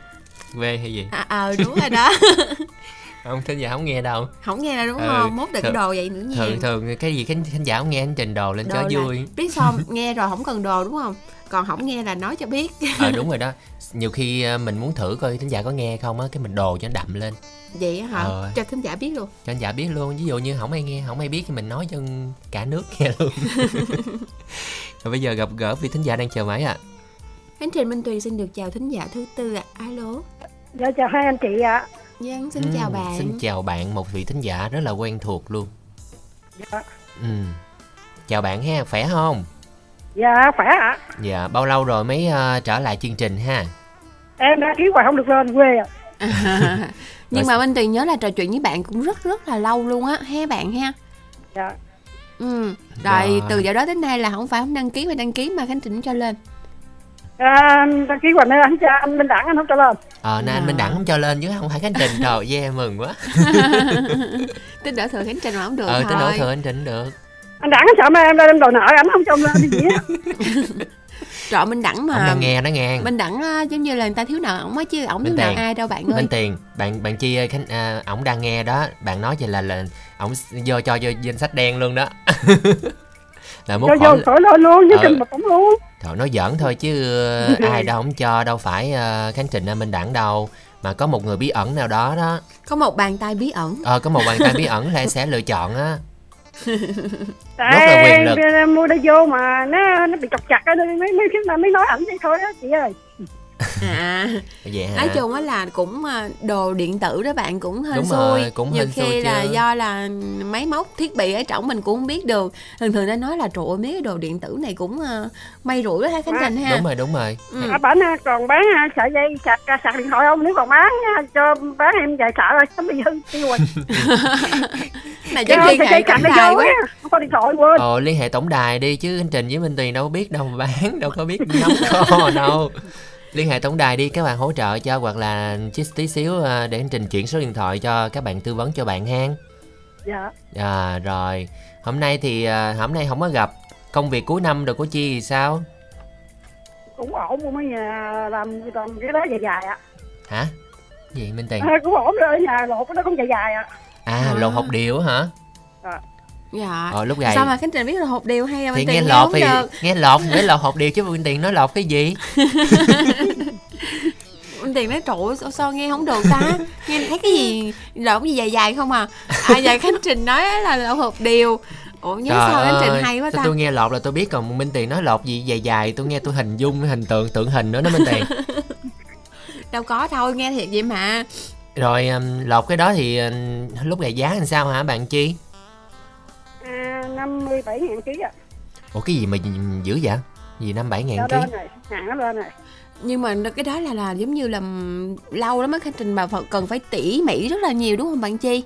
Quê hay gì? À ờ đúng rồi đó Không thính giả không nghe đâu. Không nghe đâu đúng Ừ, không Mốt đừng thường- đồ vậy nữa nha Thường thường cái gì khán, khán giả không nghe anh Trình đồ lên cho Đồ là- vui. Biết sao không? nghe rồi không cần đồ đúng không Còn không nghe là nói cho biết Ờ đúng rồi đó. Nhiều khi ờ, mình muốn thử coi thính giả có nghe không á cái mình đồ cho nó đậm lên. Vậy hả Ờ. Cho khán giả biết luôn cho anh giả biết luôn ví dụ như không ai nghe không ai biết thì mình nói cho cả nước nghe luôn rồi bây giờ gặp gỡ vị thính giả đang chờ máy ạ Khánh Trình Minh Tuyền xin được chào thính giả thứ tư ạ Alo Dạ chào hai anh chị ạ. Dân xin Ừ, chào bạn xin chào bạn một vị thính giả rất là quen thuộc luôn Dạ. ừ. chào bạn ha khỏe không Dạ khỏe ạ. dạ bao lâu rồi mới ờ, trở lại chương trình ha Em đã ký hoài không được lên quê ạ. Nhưng Rồi- mà Minh Tuyền nhớ là trò chuyện với bạn cũng rất rất là lâu luôn á ha bạn ha Dạ. Ừ Rồi Rồi. từ giờ đó đến nay là không phải không đăng ký mà đăng ký mà Khánh Trình cho lên À, đăng ký hoài nên anh cha anh Minh Đẳng anh không cho lên. ờ anh À. minh đẳng không cho lên chứ không phải khánh trình rồi yeah mừng quá Tính đỡ thừa Khánh Trình mà không được ờ thôi tới đổ thừa anh trình được Anh Đẳng sợ mà em lên em đòi nợ anh không cho lên đi gì á. Trọ Minh Đẳng ông mà đang nghe nó nghe Minh Đẳng á, giống như là người ta thiếu nợ ổng á chứ ổng thiếu nợ ai đâu bạn ơi Minh Tiền, bạn bạn Chi ơi, Khánh à, ổng đang nghe đó, bạn nói vậy là là ổng vô cho vô danh sách đen luôn đó. là mốt Cho vô khỏi khỏi lên luôn, với Ờ. trình một tổng luôn. Thôi nói giỡn thôi chứ ai đâu không cho đâu phải ờ, Khánh Trình Minh Đẳng đâu mà có một người bí ẩn nào đó đó Có một bàn tay bí ẩn ờ có một bàn tay bí ẩn là sẽ lựa chọn á Rất là quyền lực. mua đây vô mà nó nó bị chọc chặt á nên mấy khi mới nói ảnh vậy thôi á chị ơi. À vậy hả nói chung á là cũng à, đồ điện tử đó bạn cũng hên Đúng xui rồi, cũng nhiều hên khi xui là chứ. do là máy móc thiết bị ở trong mình cũng không biết được thường thường ta nói là trời ơi mấy cái đồ điện tử này cũng à, may rủi đó ha khánh trình ha đúng rồi đúng rồi ừ. À, bển còn bán à, sợi dây sạc sạc điện thoại không? Nếu còn bán cho bán em vài sợi rồi, sắm bị hư tiêu rồi. này chắc liên hệ dây tổng đài quá không có điện thoại quên. Ồ liên hệ tổng đài đi chứ anh Trình với Minh Tuyền đâu có biết đâu mà bán đâu có biết nắm kho đâu liên hệ tổng đài đi các bạn hỗ trợ cho hoặc là chút tí xíu à, để anh Trình chuyển số điện thoại cho các bạn tư vấn cho bạn ha. Dạ. à, rồi. Hôm nay thì à, hôm nay không có gặp. Công việc cuối năm rồi của chi thì sao? Cũng ổn cũng ở nhà làm làm cái đó dài dài ạ. Hả? Gì Minh Tuyền à, cũng ổn rồi ở nhà lột cái đó cũng dài dài ạ. À À. lột học điều hả dạ. Ờ lúc này sao mà khánh trình biết là hộp điều hay là thì nghe tiền không thì được? nghe thì phải lột học điều chứ Minh Tuyền nói lột cái gì? Bên tiền nói trời ơi, sao, sao nghe không được ta? Nghe thấy cái gì lộn gì dài dài không à? À giờ khánh trình nói là là hộp điều. Ủa nhớ sao khánh trình hay quá tôi, ta? tôi nghe lột là tôi biết còn Minh Tiền nói lột gì dài dài tôi nghe tôi hình dung hình tượng tượng hình nữa đó Minh Tiền. Đâu có thôi nghe thiệt vậy mà. Rồi lột cái đó thì lúc này giá làm sao hả bạn chi à, 57 ngàn ký ạ. Ủa cái gì mà dữ vậy? Gì năm bảy ngàn Đó ký? lên rồi hàng nó lên rồi nhưng mà cái đó là là giống như là lâu lắm á khánh trình mà cần phải tỉ mỉ rất là nhiều đúng không bạn chi?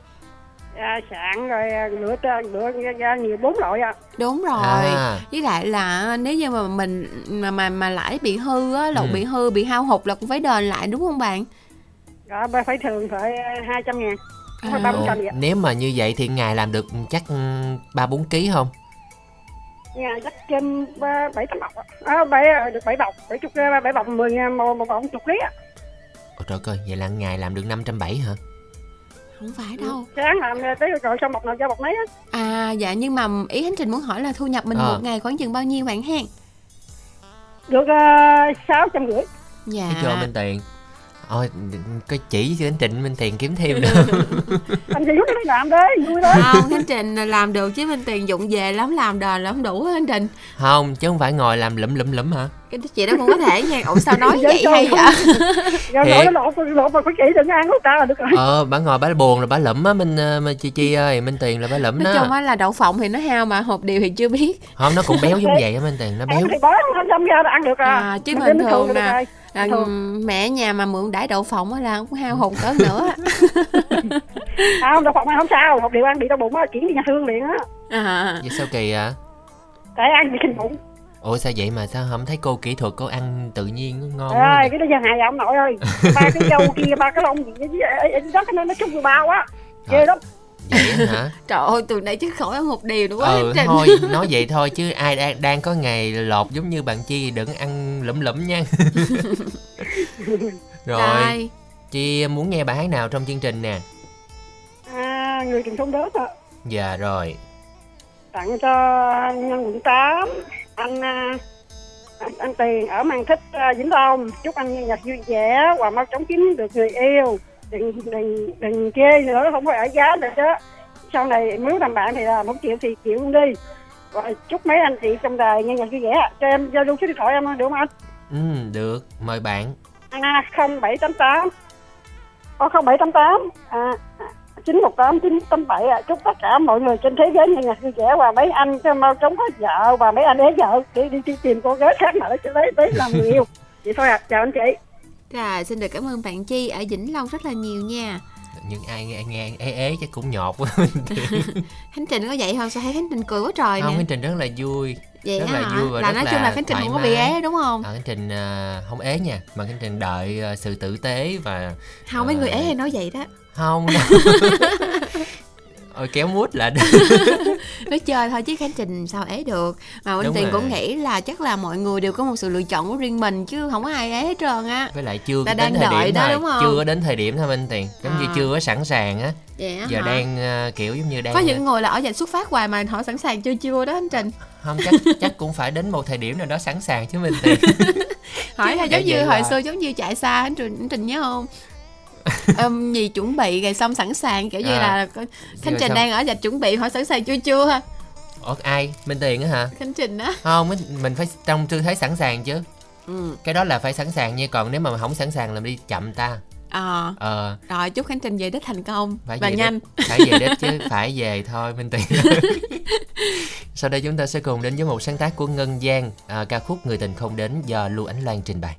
À, sạn rồi à, lựa ra- lựa ra, nhiều bốn loại ạ. Đúng rồi. À. Với lại là nếu như mà mình mà mà mà lãi bị hư á lộc Ừ. bị hư bị hao hụt là cũng phải đền lại đúng không bạn? Đó phải thường phải hai trăm ngàn ba bốn trăm vậy nếu mà như vậy thì ngày làm được chắc ba bốn ký không? Nhà chắc trên bảy tám bọc à, bảy được bảy bọc. Bảy chục bảy bọc mười ngàn một một bọc chục ký ạ. Ôi trời ơi vậy là ngày làm được 570 hả? Không phải đâu. Sáng làm tới rồi xong bọc nào cho bọc nấy á. À dạ nhưng mà ý Khánh Trình muốn hỏi là thu nhập mình Ờ. một ngày khoảng chừng bao nhiêu bạn hen? Được sáu trăm rưỡi. Dạ. Thấy chưa Minh Tiền Ôi, cái chỉ cho đến Trịnh Minh Tiền kiếm thêm nữa anh chị giúp nó làm đi vui đó không khánh trình làm được chứ minh tiền dụng về lắm làm đền là không đủ á khánh trình. Không chứ không phải ngồi làm lụm lụm lụm hả? Cái chị đó cũng có thể nha ủa sao nói vậy Dạ, hay không. vậy? rồi Thiệt. lộn nó lộn lộn mà phải chỉ đừng ăn lúc ta là được rồi. Ờ bà ngồi bà buồn rồi bà lụm á minh ờ, minh chi chi ơi minh tiền là bà lụm nói đó. chung á là đậu phộng thì nó hao mà hộp điều thì chưa biết. Không nó cũng béo giống vậy á minh tiền nó béo. em thì đâm ra là ăn được à, À, chứ Mà bình thường được nè. Thường. mẹ nhà mà mượn đãi đậu phộng á là cũng hao hồn cỡ nữa không đậu phộng ăn không sao hộp điều ăn bị đau bụng á chuyển đi nhà thương liền á. À. Vậy sao kỳ à tại ăn bị kinh bụng ủa sao vậy mà sao không thấy cô kỹ thuật cô ăn tự nhiên nó ngon quá ơi cái đó giờ hại ông nội ơi. Ba cái dâu kia ba cái lông gì cái gì đó nó nó chung vừa bao á. Ghê lắm vậy hả? Trời ơi từ nãy chứ khỏi ăn hộp điều nữa quá ừ thôi nói vậy thôi chứ ai đang đang có ngày lột giống như bạn chi đừng ăn lụm lụm nha. Rồi Rồi. chi muốn nghe bài hát nào trong chương trình nè? À, người trùng sông đớt ạ. Dạ rồi. Tặng cho nhân quận 8 anh à, anh, anh tiền ở mang thích à, vĩnh long. Chúc anh nhạc vui vẻ và mau chóng kiếm được người yêu đừng đừng đừng chê nữa không phải ở giá nữa chứ sau này nếu làm bạn thì là một triệu thì chịu đi. Và chúc mấy anh chị trong đài nghe nhạc vui vẻ. Cho em giao lưu số điện thoại em được không anh? Ừ được. Mời bạn. À, 0788 Ô, 0788 à, 918 987 à. chúc tất cả mọi người trên thế giới nghe nhạc vui vẻ và mấy anh cho mau chóng có vợ và mấy anh ế vợ. Để đi, đi tìm cô gái khác mà để lấy lấy làm người yêu. Vậy thôi à chào anh chị Rồi, xin được cảm ơn bạn Chi ở Vĩnh Long rất là nhiều nha. nhưng ai nghe nghe ế ế chắc cũng nhột quá Khánh Trình có vậy không? Sao thấy Khánh Trình cười quá trời không nè. khánh trình rất là vui Vậy rất là hả? vui và Là rất nói là chung là Khánh Trình không có bị ế đúng không? à, khánh trình à, không ế nha mà khánh trình đợi à, sự tử tế và Không, mấy người à, ế hay nói vậy đó. không ôi kéo mút lại Nói chơi thôi chứ Khánh Trình sao ế được. Mà Đúng Tiền cũng nghĩ là chắc là mọi người đều có một sự lựa chọn của riêng mình chứ không có ai ế hết trơn á. với lại chưa Ta đến thời điểm đó, thôi đúng không? chưa có đến thời điểm thôi minh tiền giống như À. chưa có sẵn sàng á á giờ hả? đang à, kiểu giống như đang Có những người là ở dành xuất phát hoài mà họ sẵn sàng chưa chưa đó Khánh Trình. không chắc chắc cũng phải đến một thời điểm nào đó sẵn sàng chứ minh tiền hỏi là Dạ giống như hồi là- xưa giống như chạy xa anh trình anh trình nhớ không um, gì chuẩn bị rồi xong sẵn sàng kiểu như À. là khánh trình xong- đang ở dạch chuẩn bị hỏi sẵn sàng chưa chưa ha? Ủa, ai? Minh tiền á hả? Khánh trình á. Không mình, mình phải trong tư thế sẵn sàng chứ. Ừ. cái đó là phải sẵn sàng nha còn nếu mà không sẵn sàng là đi chậm ta. Ờ. Ờ. Rồi chúc khánh trình về đích thành công phải và nhanh. đích, phải về đích chứ phải về thôi minh tiền sau đây chúng ta sẽ cùng đến với một sáng tác của ngân giang à, ca khúc người tình không đến do lưu ánh loan trình bày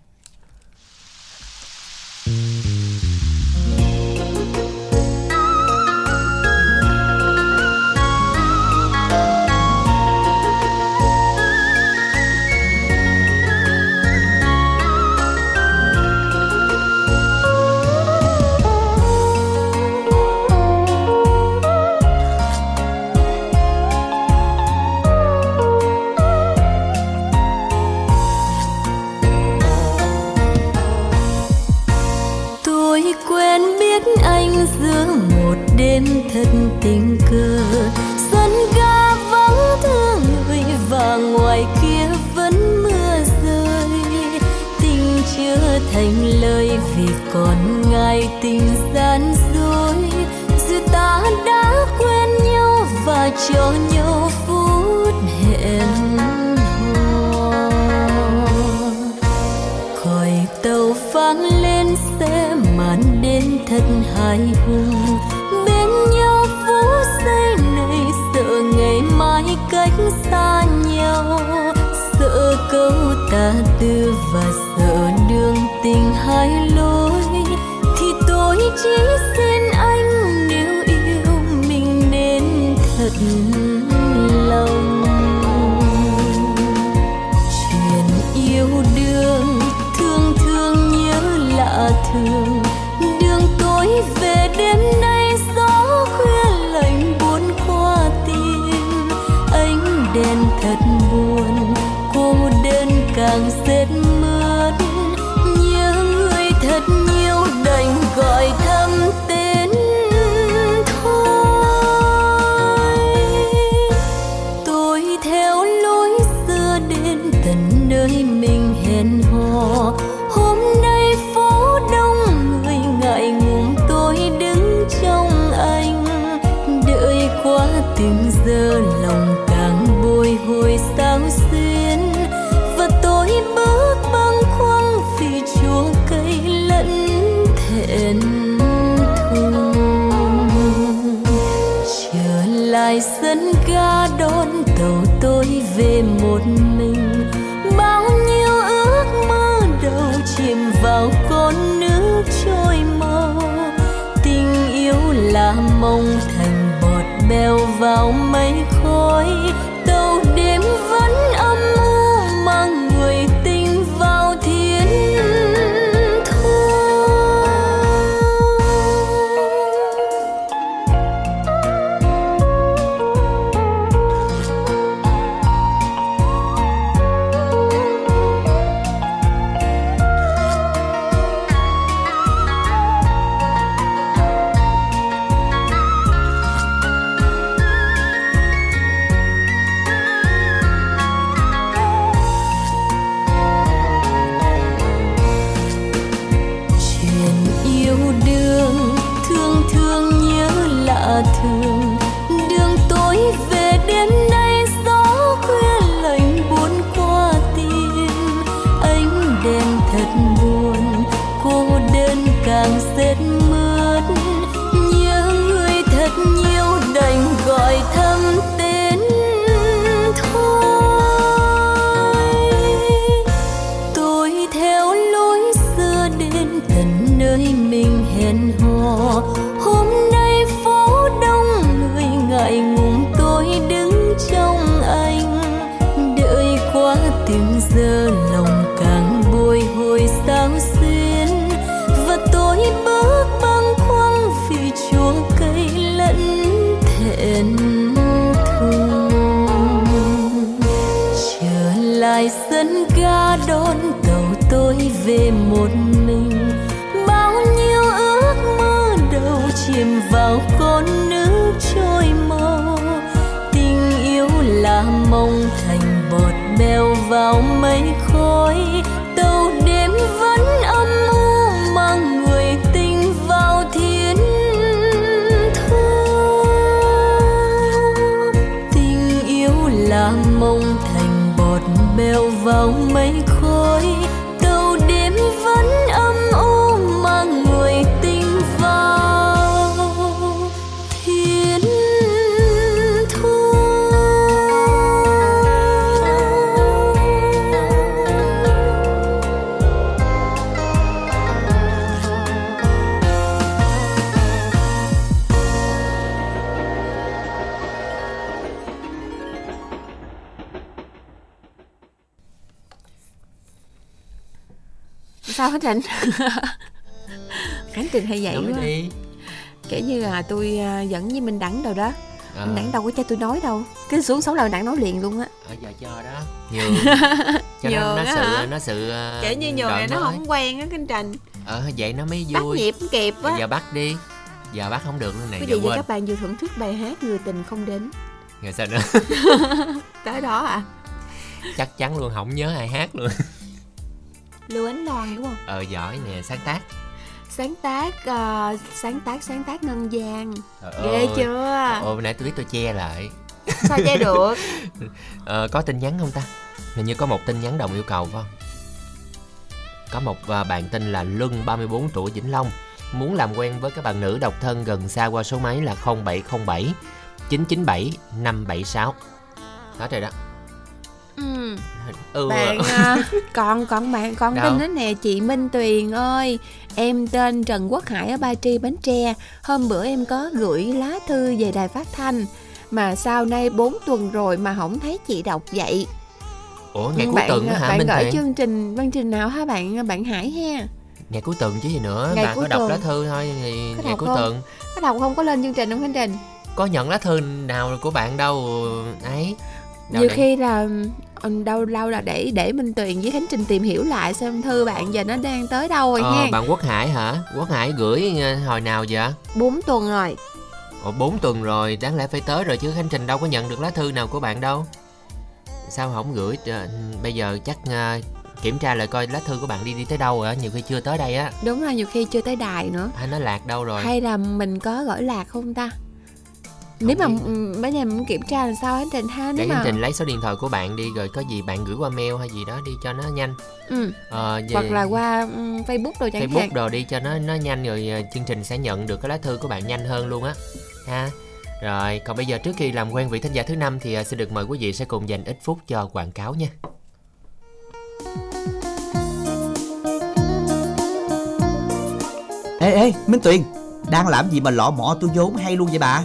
cho nhau phút hẹn hò. Còi tàu vang lên sẽ màn đêm thật hài hùng. Bên nhau phút giây này sợ ngày mai cách xa nhau. Sợ câu ta tư và sợ đường tình hai vào Trịnh Khánh Trình hay vậy nói quá. đi kiểu như là tôi à, dẫn với Minh Đẳng đâu đó. Ờ, Minh Đẳng đâu có cho tôi nói đâu. Cứ xuống sáu lời Đẳng nói liền luôn á. Ở giờ cho đó. Nhường. Cho Nhường nó, nó sự hả? nó sự ờ, kiểu như nhường này nó không quen á Khánh Trình. Ờ vậy nó mới bắt vui. nhịp không kịp á. Giờ bắt đi. Giờ bắt không được luôn này quý giờ và quên. các bạn vừa thưởng thức bài hát người tình không đến. Rồi sao nữa? Tới đó à? Chắc chắn luôn không nhớ ai hát luôn Lưu Ánh Loan đúng không? Ờ giỏi nè sáng tác. Sáng tác ờ, sáng tác sáng tác ngân gian Trời ghê ơi. chưa? Ồ nãy tôi biết tôi che lại. Sao che được? Ờ, có tin nhắn không ta? Hình như có một tin nhắn đồng yêu cầu phải không? Có một à, bạn tên là Luân 34 tuổi Vĩnh Long. Muốn làm quen với các bạn nữ độc thân gần xa qua số máy là 0707 997 576 đó rồi đó ừ. ừ. Bạn ờ, còn còn bạn còn Đâu? tin đó nè chị Minh Tuyền ơi. Em tên Trần Quốc Hải ở Ba Tri Bến Tre. Hôm bữa em có gửi lá thư về đài phát thanh. Mà sau nay 4 tuần rồi mà không thấy chị đọc vậy. Ủa ngày cuối bạn, tuần á hả bạn Minh gửi Thiện chương trình văn trình nào hả bạn? Bạn Hải ha. Ngày cuối tuần chứ gì nữa Ngày bà cuối có đọc tuần. lá thư thôi thì Có ngày cuối không? tuần. Có đọc không? Có lên chương trình không Khánh Trình có nhận lá thư nào của bạn đâu ấy Đâu nhiều để- khi là đâu đâu là để để Minh Tuyền với Khánh Trình tìm hiểu lại xem thư bạn giờ nó đang tới đâu rồi ờ, ha bạn Quốc Hải hả? Quốc Hải gửi ờ, hồi nào vậy? 4 tuần rồi. Ồ 4 tuần rồi đáng lẽ phải tới rồi chứ Khánh Trình đâu có nhận được lá thư nào của bạn đâu. Sao không gửi Ờ, bây giờ chắc ờ, kiểm tra lại coi lá thư của bạn đi đi tới đâu rồi á nhiều khi chưa tới đây á. Đúng rồi nhiều khi chưa tới đài nữa. Hay nó lạc đâu rồi? Hay là mình có gửi lạc không ta nếu mà bây giờ mình kiểm tra làm sao Khánh Trình ha để nếu Khánh mà Trình lấy số điện thoại của bạn đi rồi có gì bạn gửi qua mail hay gì đó đi cho nó nhanh. Ừ. ờ, về hoặc là qua ừ, Facebook rồi chẳng Facebook hạn đồ đi cho nó nó nhanh rồi ờ, chương trình sẽ nhận được cái lá thư của bạn nhanh hơn luôn á. Ha. Rồi, còn bây giờ trước khi làm quen vị thính giả thứ năm thì à, xin được mời quý vị sẽ cùng dành ít phút cho quảng cáo nha. Ê ê Minh Tuyền Đang làm gì mà lọ mọ tôi vốn hay luôn vậy bà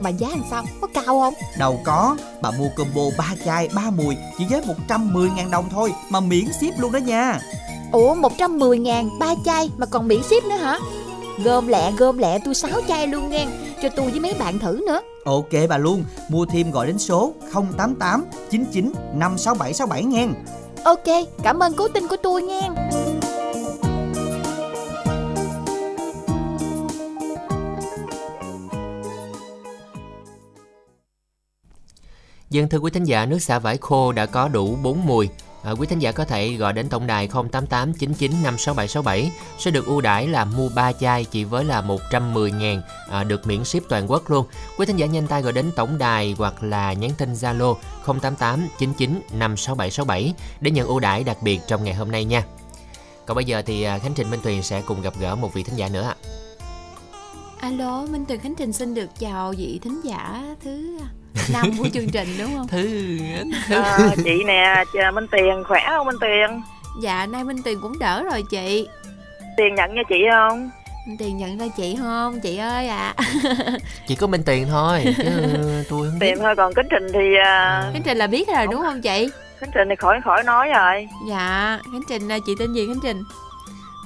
Mà giá làm sao? Có cao không? Đâu có. Bà mua combo 3 chai 3 mùi Chỉ với 110.000 đồng thôi Mà miễn ship luôn đó nha. Ủa 110 ngàn ba chai mà còn miễn ship nữa hả? Gom lẹ gom lẹ tôi 6 chai luôn nghe Cho tôi với mấy bạn thử nữa. Ok bà luôn Mua thêm gọi đến số 088 99 56767 nghe. Ok cảm ơn cố tin của tôi nghe Dân thưa quý thính giả, nước xả vải khô đã có đủ 4 mùi. À, quý thính giả có thể gọi đến tổng đài 088 99 56767 sẽ được ưu đãi là mua 3 chai chỉ với là 110 ngàn à, được miễn ship toàn quốc luôn. Quý thính giả nhanh tay gọi đến tổng đài hoặc là nhắn tin Zalo 088 99 56767 để nhận ưu đãi đặc biệt trong ngày hôm nay nha. Còn bây giờ thì à, Khánh Trình Minh Tuyền sẽ cùng gặp gỡ một vị thính giả nữa ạ. Alo, Minh Tuyền Khánh Trình xin được chào vị thính giả thứ năm của chương trình đúng không? Thứ Ờ, chị nè chị Minh Tiền khỏe không Minh Tiền Dạ, nay Minh Tuyền cũng đỡ rồi chị Tiền nhận cho chị không Minh Tuyền nhận ra chị không? Chị ơi ạ à. Chỉ có Minh Tuyền thôi chứ tôi không biết. Tiền thôi còn Kính Trình thì uh, Khánh Trình là biết rồi đúng không chị? Kính Trình thì khỏi khỏi nói rồi Dạ, Khánh Trình là chị tên gì Khánh Trình?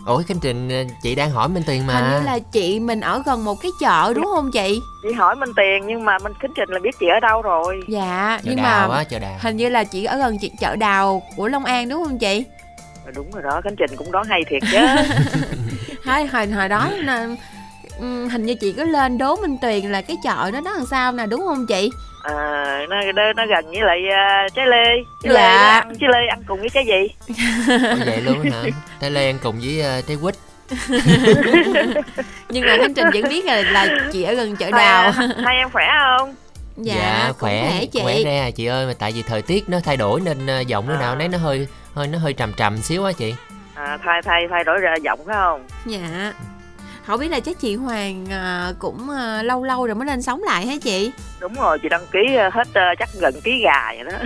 Ủa Khánh Trình chị đang hỏi Minh Tuyền mà. Hình như là chị mình ở gần một cái chợ đúng không chị? Chị hỏi Minh Tiền nhưng mà Minh Kính Trình là biết chị ở đâu rồi Dạ, Chợ nhưng đào mà á, chợ đào. hình như là chị ở gần chị chợ đào của Long An đúng không chị? Ờ, Đúng rồi đó Kính Trình cũng đoán hay thiệt chứ Hồi hồi hồi đó là ừm, hình như chị có lên đố Minh Tuyền là cái chợ đó nó làm sao nè đúng không chị? À, nó, nó, nó gần với lại uh, trái lê Trái lê Dạ. ăn trái lê ăn cùng với trái gì Ủa vậy luôn hả? Trái lê ăn cùng với ờ, trái quýt. Nhưng mà Khánh Trình vẫn biết là là chị ở gần chợ hai, đào. hai em khỏe không Dạ, cũng khỏe chị. khỏe ra chị ơi mà tại vì thời tiết nó thay đổi nên ờ, giọng nó À. nào nấy nó hơi hơi nó hơi trầm trầm xíu á chị. à, thay thay thay đổi ra giọng phải không Dạ. Không biết là chắc chị Hoàng à, cũng à, lâu lâu rồi mới lên sống lại hả chị? đúng rồi chị đăng ký ờ, hết chắc gần ký gà vậy đó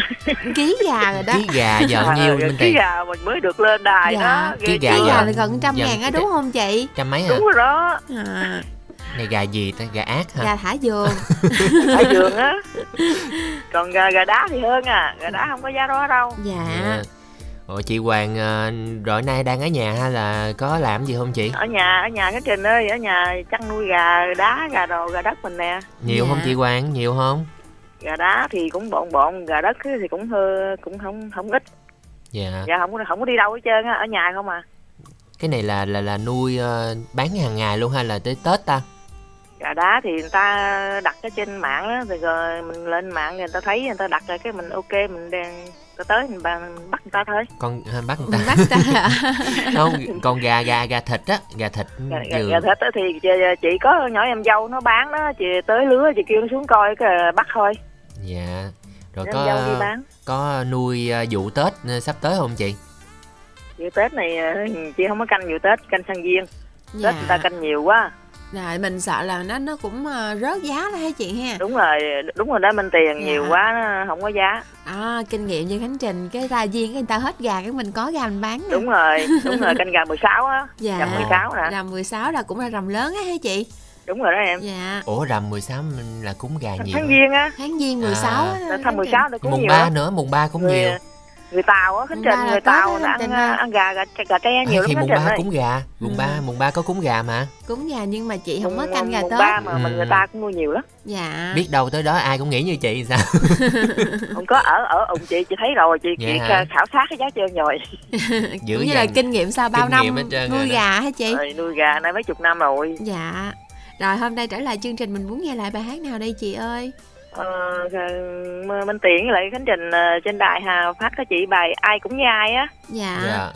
Ký gà rồi đó. Ký gà giờ À, nhiêu Minh ký gà mình mới được lên đài Dạ, đó ký gà Ký gà là gần trăm ngàn á đúng không chị? Trăm mấy hả? đúng rồi đó À, Này gà gì ta? Gà ác hả? gà thả vườn. ở giường á còn gà, gà đá thì hơn à gà đá không có giá đó đâu Dạ. Dạ. Ủa chị Hoàng ờ, rồi nay đang ở nhà hay là có làm gì không chị? ở nhà ở nhà cái trình ơi ở nhà chăn nuôi gà đá gà đồ gà đất mình nè Nhiều Dạ. không chị Hoàng? Nhiều không? gà đá thì cũng bộn bộn gà đất thì cũng hơi cũng không không ít Dạ. dạ không có không có đi đâu hết trơn á ở nhà không à Cái này là là là nuôi ờ, bán hàng ngày luôn hay là tới Tết ta? gà đá thì người ta đặt ở trên mạng á rồi, rồi mình lên mạng người ta thấy người ta đặt rồi cái mình ok mình đang tới mình, bắt người ta thôi Con à, bắt người ta. Bắt ta không, còn gà gà gà thịt á, gà thịt gà, gà, gà thịt á thì chị, có nhỏ em dâu nó bán đó chị tới lứa chị kêu nó xuống coi cái bắt thôi Dạ. Rồi em có có nuôi ờ, vụ Tết ờ, sắp tới không chị? vụ tết này ờ, chị không có canh vụ tết canh sang viên Dạ. tết người ta canh nhiều quá Rồi mình sợ là nó nó cũng à, rớt giá đó hả chị ha? đúng rồi đúng rồi đó minh tiền Dạ. nhiều quá nó không có giá À, kinh nghiệm như Khánh Trình cái ra viên cái người ta hết gà cái mình có gà mình bán nè. đúng rồi đúng rồi canh gà 16 á Dạ. gà 16 nè Rằm 16 là cũng là rằm lớn á hả chị? đúng rồi đó em Dạ. Ủa rằm 16 là cúng gà nhiều. tháng giêng á Tháng giêng 16 À. á. tháng Khánh 16 nó cũng Mùng nhiều 3 lắm. nữa, mùng 3 cũng Người- nhiều. Người tàu á khánh Mùng trình người tàu là ăn ăn gà gà gà tre nhiều thì lắm mùng ba cúng gà? Mùng ba mùng ba có cúng gà mà. Cúng gà nhưng mà chị không có Mùng- canh gà mùng tết. ba mà, mà Ừ. người ta cũng nuôi nhiều lắm. Dạ. Biết đâu tới đó ai cũng nghĩ như chị sao? Không có ở ở ủng chị chị thấy rồi chị, Dạ chị hả? khảo sát cái giá trơn rồi. Cũng như là kinh nghiệm sau bao năm nuôi gà hả chị? Rồi nuôi gà nay mấy chục năm rồi. Dạ. Rồi hôm nay trở lại chương trình mình muốn nghe lại bài hát nào đây chị ơi ờ, Minh Tiễn lại Khánh Trình ờ, trên đài Hà phát cho chị bài ai cũng như ai á. Dạ. Dạ.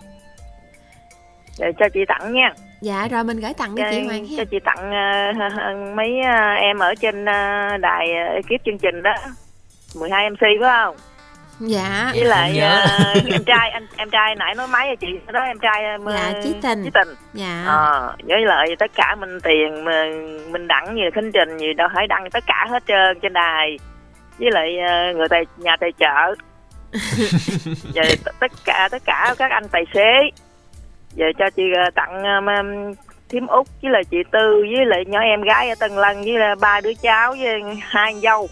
Để cho chị tặng nha. Dạ rồi mình gửi tặng đi cho, chị Hoàng cho ha chị tặng ờ, mấy ờ, em ở trên ờ, đài ekip chương trình đó. 12 MC phải không dạ. Với lại ờ, em trai anh em trai nãy nói máy chị đó em trai ờ, Dạ, Chí Tình. Chí tình. Dạ. Ờ, với lại tất cả mình tiền mà mình đặng như khánh trình gì đâu hãy đăng tất cả hết trơn trên đài. Với lại người tài nhà tài trợ. Và t- tất cả tất cả các anh tài xế. Giờ cho chị tặng um, um, thím út với lại chị tư với lại nhỏ em gái ở tân lân với là ba đứa cháu với hai anh dâu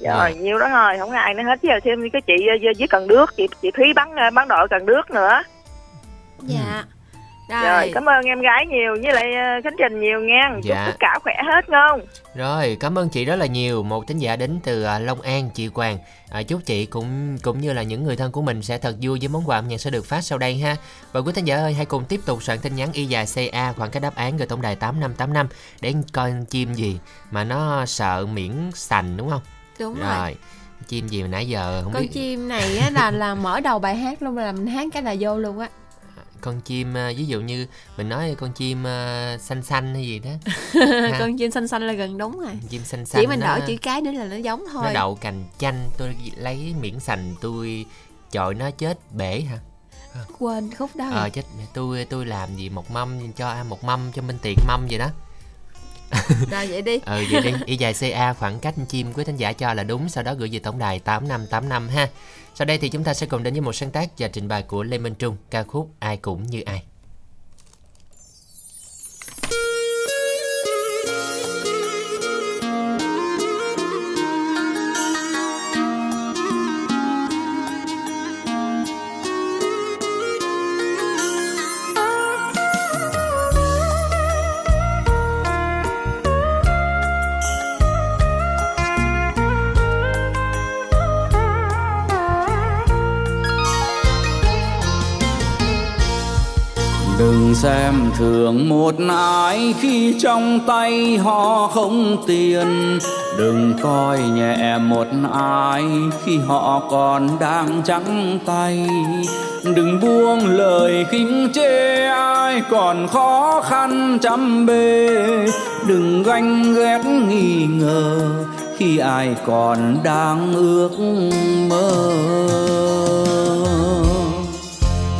rồi Dạ. nhiều đó rồi không ai nữa hết giờ thêm cái chị ờ, với cần đước chị chị thúy bắn ờ, bắn đội cần đước nữa dạ rồi rồi cảm ơn em gái nhiều với lại ờ, khánh trình nhiều nha chúc Dạ. tất cả khỏe hết ngon Rồi, cảm ơn chị rất là nhiều. Một thính giả đến từ Long An, chị Quang. À, chúc chị cũng cũng như là những người thân của mình sẽ thật vui với món quà âm nhạc sẽ được phát sau đây ha. Và quý thính giả ơi, hãy cùng tiếp tục soạn tin nhắn y dài CA khoảng cách đáp án gửi tổng đài 8585 để coi chim gì mà nó sợ miễn sành đúng không? Đúng rồi Rồi. Chim gì mà nãy giờ không con biết. chim này á là là mở đầu bài hát luôn là mình hát cái là vô luôn á Con chim à, ví dụ như mình nói con chim à, xanh xanh hay gì đó. Con chim xanh xanh là gần đúng rồi Chim xanh xanh. chỉ mình đổi chữ cái nữa là nó giống thôi nó đậu cành chanh tôi lấy miễn sành tôi chọi nó chết bể hả quên khúc đó ờ rồi. chết tôi tôi làm gì một mâm cho ăn một mâm cho minh tiệc mâm vậy đó rồi, vậy đi. Ờ vậy đi. Y dài ca khoảng cách chim quý thính giả cho là đúng, sau đó gửi về tổng đài 8585 ha. Sau đây thì chúng ta sẽ cùng đến với một sáng tác và trình bày của lê minh trung, ca khúc ai cũng như ai. Đừng xem thường một ai khi trong tay họ không tiền. Đừng coi nhẹ một ai khi họ còn đang trắng tay. Đừng buông lời khinh chê ai còn khó khăn chăm bề. Đừng ganh ghét nghi ngờ khi ai còn đang ước mơ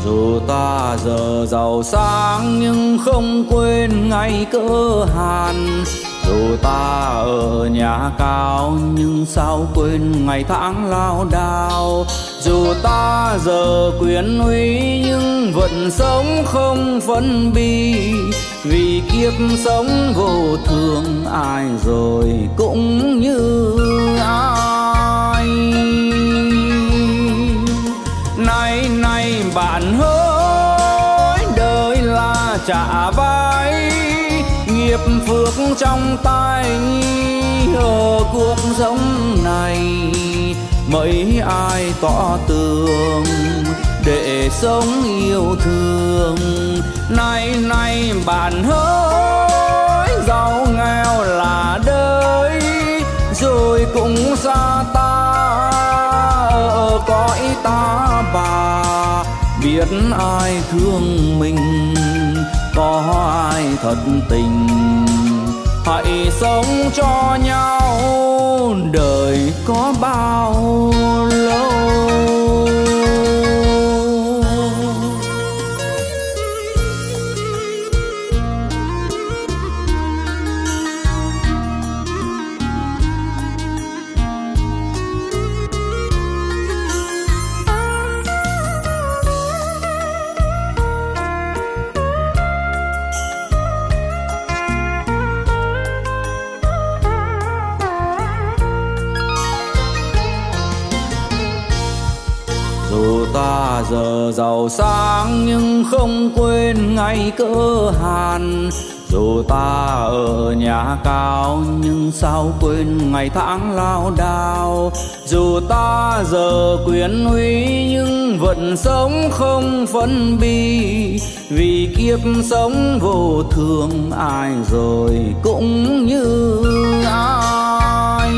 dù ta giờ giàu sang nhưng không quên ngày cơ hàn. Dù ta ở nhà cao nhưng sao quên ngày tháng lao đao. Dù ta giờ quyền uy nhưng vẫn sống không phân bi. Vì kiếp sống vô thường ai rồi cũng như ai nay nay bạn hỡi, đời là trả vai, nghiệp phước trong tay ở cuộc sống này mấy ai tỏ tường để sống yêu thương. Nay nay bạn hỡi, giàu nghèo là đời rồi cũng xa ta. Ờ, Ở cõi ta bà, biết ai thương mình, có ai thật tình. Hãy sống cho nhau, đời có bao lâu. Ta giờ giàu sang nhưng không quên ngày cơ hàn. Dù ta ở nhà cao nhưng sao quên ngày tháng lao đao. Dù ta giờ quyền uy nhưng vẫn sống không phân bi. Vì kiếp sống vô thường ai rồi cũng như ai.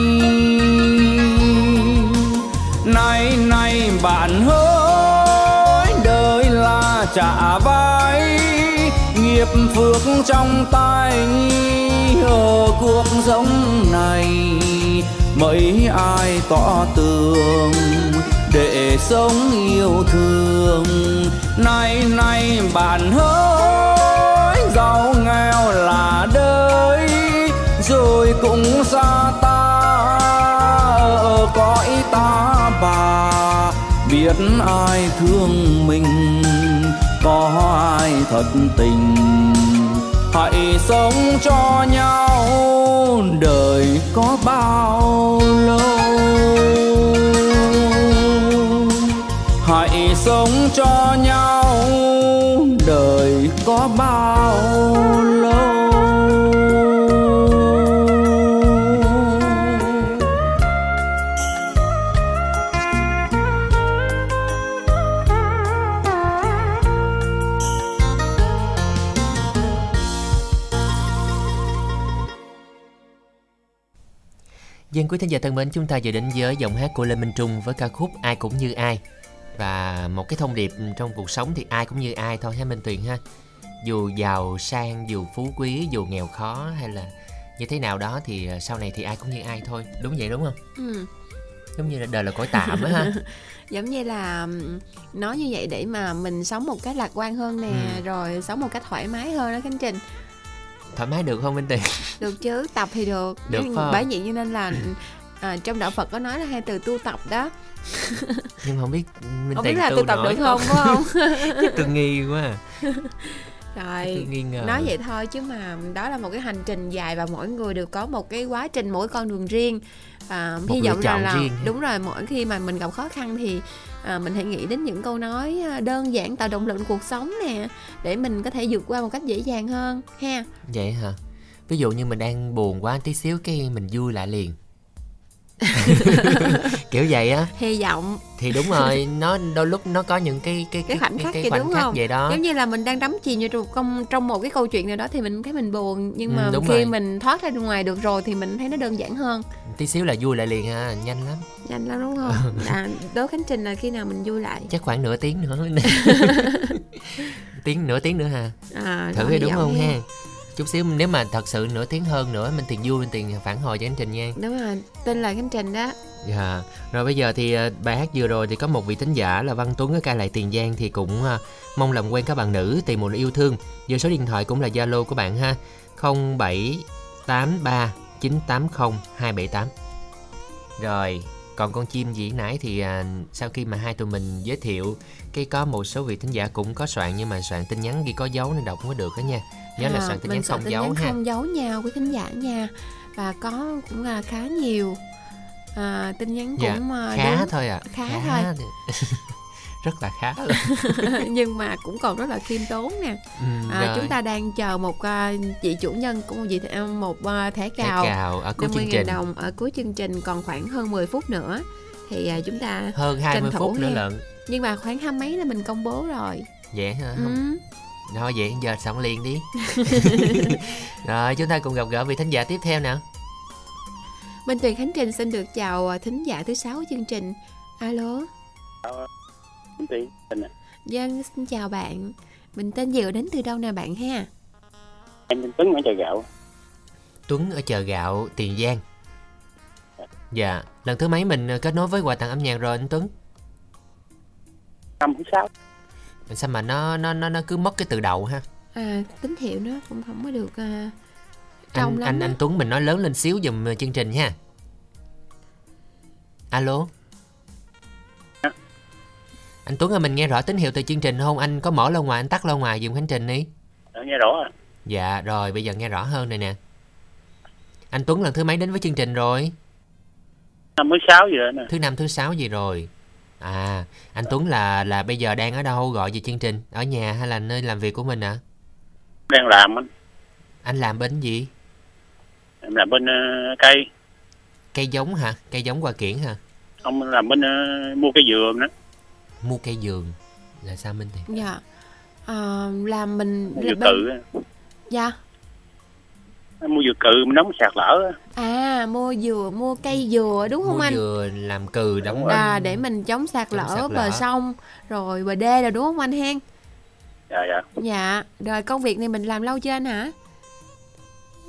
Nay nay bạn hơn trả vai, nghiệp phước trong tay ở cuộc sống này mấy ai tỏ tường để sống yêu thương. Nay nay bạn hỡi giàu nghèo là đời rồi cũng xa ta, ở cõi ta bà, biết ai thương mình có ai thật tình. Hãy sống cho nhau, đời có bao lâu? Hãy sống cho nhau, đời có bao quý thính giả thân mến, chúng ta vừa đến với giọng hát của Lê Minh Trung với ca khúc Ai cũng như ai. Và một cái thông điệp trong cuộc sống thì ai cũng như ai thôi ha Minh Tuyền ha. Dù giàu sang, dù phú quý, dù nghèo khó hay là như thế nào đó thì ờ, sau này thì ai cũng như ai thôi. Đúng vậy đúng không? ừ. Giống như là đời là cõi tạm á ha. giống như là nói như vậy để mà mình sống một cách lạc quan hơn nè Ừ. rồi sống một cách thoải mái hơn đó khánh trình Thoải mái được không Minh Tuyền? được chứ tập thì được, Được Nhưng không? bởi vậy cho nên là à, trong đạo phật có nói là hai từ tu tập đó Nhưng không biết Minh không biết là tu tu tập nổi được không phải không tôi nghi quá à. Rồi nghi ngờ. nói vậy thôi chứ mà đó là một cái hành trình dài và mỗi người đều có một cái quá trình mỗi con đường riêng à, Một hy vọng rằng là riêng đúng rồi mỗi khi mà mình gặp khó khăn thì à, mình hãy nghĩ đến những câu nói à, đơn giản tạo động lực cuộc sống nè để mình có thể vượt qua một cách dễ dàng hơn ha Vậy hả? Ví dụ như mình đang buồn quá tí xíu cái mình vui lại liền. Kiểu vậy á hy vọng thì đúng rồi, nó đôi lúc nó có những cái cái cái khoảnh khắc cái vậy khoảnh khắc không vậy đó. giống như là mình đang đắm chìm vô trong, trong một cái câu chuyện nào đó thì mình thấy mình buồn nhưng Ừ, mà đúng khi rồi. mình thoát ra ngoài được rồi thì mình thấy nó đơn giản hơn Tí xíu là vui lại liền ha, nhanh lắm. nhanh lắm đúng không à, đố khánh trình là khi nào mình vui lại Chắc khoảng nửa tiếng nữa. tiếng nửa tiếng nữa ha. à, Thử hy đúng không ha. Chút xíu nếu mà thật sự nửa tiếng hơn nữa mình tiền vui mình tiền phản hồi cho anh Trình nha. đúng rồi tên là khánh trình đó Dạ. Rồi bây giờ thì ờ, bài hát vừa rồi thì có một vị thính giả là Văn Tuấn ở ca lại Tiền Giang thì cũng ờ, mong làm quen các bạn nữ tìm một yêu thương. Giờ số điện thoại cũng là Zalo của bạn ha. 0783 980 278. Rồi, còn con chim gì nãy thì à, sau khi mà hai tụi mình giới thiệu cái có một số vị thính giả cũng có soạn nhưng mà soạn tin nhắn ghi có dấu nên đọc không có được đó nha. Nhớ là À, soạn tin nhắn soạn không tin dấu nhắn ha. không dấu nha quý khán giả nha và có cũng là khá nhiều à, tin nhắn Dạ, cũng à, khá đến- thôi à. khá thôi. Rất là khá luôn. nhưng mà cũng còn rất là khiêm tốn nè Ừ, à, rồi. chúng ta đang chờ một à, chị chủ nhân của một vị à, một à, thẻ Thẻ cào cào ở cuối 50.000 chương trình. đồng ở cuối chương trình còn khoảng hơn 10 phút nữa thì à, chúng ta Hơn 20 tranh thủ phút nữa lận. nhưng mà khoảng hai mấy là mình công bố rồi Vậy hả? Không. ừ. Thôi vậy giờ xong liền đi. rồi chúng ta cùng gặp gỡ vị thính giả tiếp theo nào. Minh Tuyền Khánh Trình xin được chào thính giả thứ sáu chương trình alo Trình ạ. Dân xin chào bạn Mình tên gì và đến từ đâu nè bạn ha em tên Tuấn ở chợ gạo Tuấn ở chợ gạo Tiền Giang. Dạ, lần thứ mấy mình ờ, kết nối với quà tặng âm nhạc rồi anh Tuấn? năm thứ sáu Sao mà nó nó nó nó cứ mất cái từ đầu ha? à, Tín hiệu nó cũng không có được à, trong Anh lắm anh anh Tuấn mình nói lớn lên xíu giùm ờ, chương trình ha. Alo. Anh Tuấn ơi mình nghe rõ tín hiệu từ chương trình không? Anh có mở loa ngoài anh tắt loa ngoài dùng khánh trình đi. Ờ, nghe rõ à Dạ rồi bây giờ nghe rõ hơn này nè. Anh Tuấn lần thứ mấy đến với chương trình rồi? năm thứ sáu gì rồi nè Thứ năm thứ sáu gì rồi? À, anh Tuấn là là bây giờ đang ở đâu gọi về chương trình? Ở nhà hay là nơi làm việc của mình ạ? À? đang làm anh Anh làm bên gì? em làm bên ờ, cây Cây giống hả? Cây giống hoa kiển hả? ông làm bên ờ, mua cây dừa đó Mua cây giường. Là sao Minh Thiện? dạ. À, làm mình mua là dừa cự á. dạ. Mua dừa cự mình nóng sạt lở á. à mua dừa mua cây dừa đúng không Mua anh? dừa làm cừ đóng à để mình chống sạt Chống lở sạt bờ sông rồi bờ đê rồi đúng không anh hen? Dạ dạ. Dạ. Rồi công việc này mình làm lâu chưa anh hả?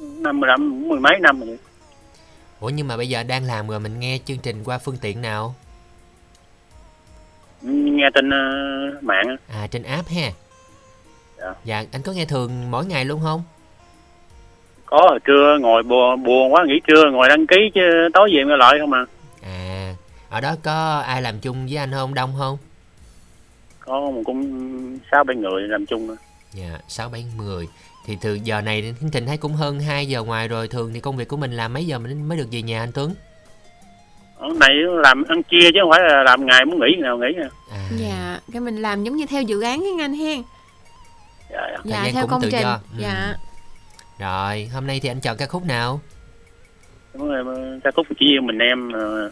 Năm mươi năm mười mấy năm rồi. Ủa nhưng mà bây giờ đang làm rồi mình nghe chương trình qua phương tiện nào? Nghe tin ờ, mạng. À trên app ha. Dạ. Dạ, anh có nghe thường mỗi ngày luôn không? có hồi trưa ngồi buồn, buồn quá nghỉ trưa ngồi đăng ký chứ tối về nghe lại không à À, ở đó có ai làm chung với anh không? Đông không? có một cũng sáu bảy người làm chung á. Dạ, 6 7 người. Thì từ giờ này chương trình thấy cũng hơn 2 giờ ngoài rồi. Thường thì công việc của mình làm mấy giờ mình mới được về nhà anh Tuấn? Này làm ăn chia chứ không phải là làm ngày muốn nghỉ nào nghỉ à. À, dạ cái mình làm giống như theo dự án hen anh hen dạ, dạ. dạ theo công trình do. Ừ. dạ Rồi, hôm nay thì anh chọn ca khúc nào? Đúng rồi, ca khúc chỉ yêu mình em ờ,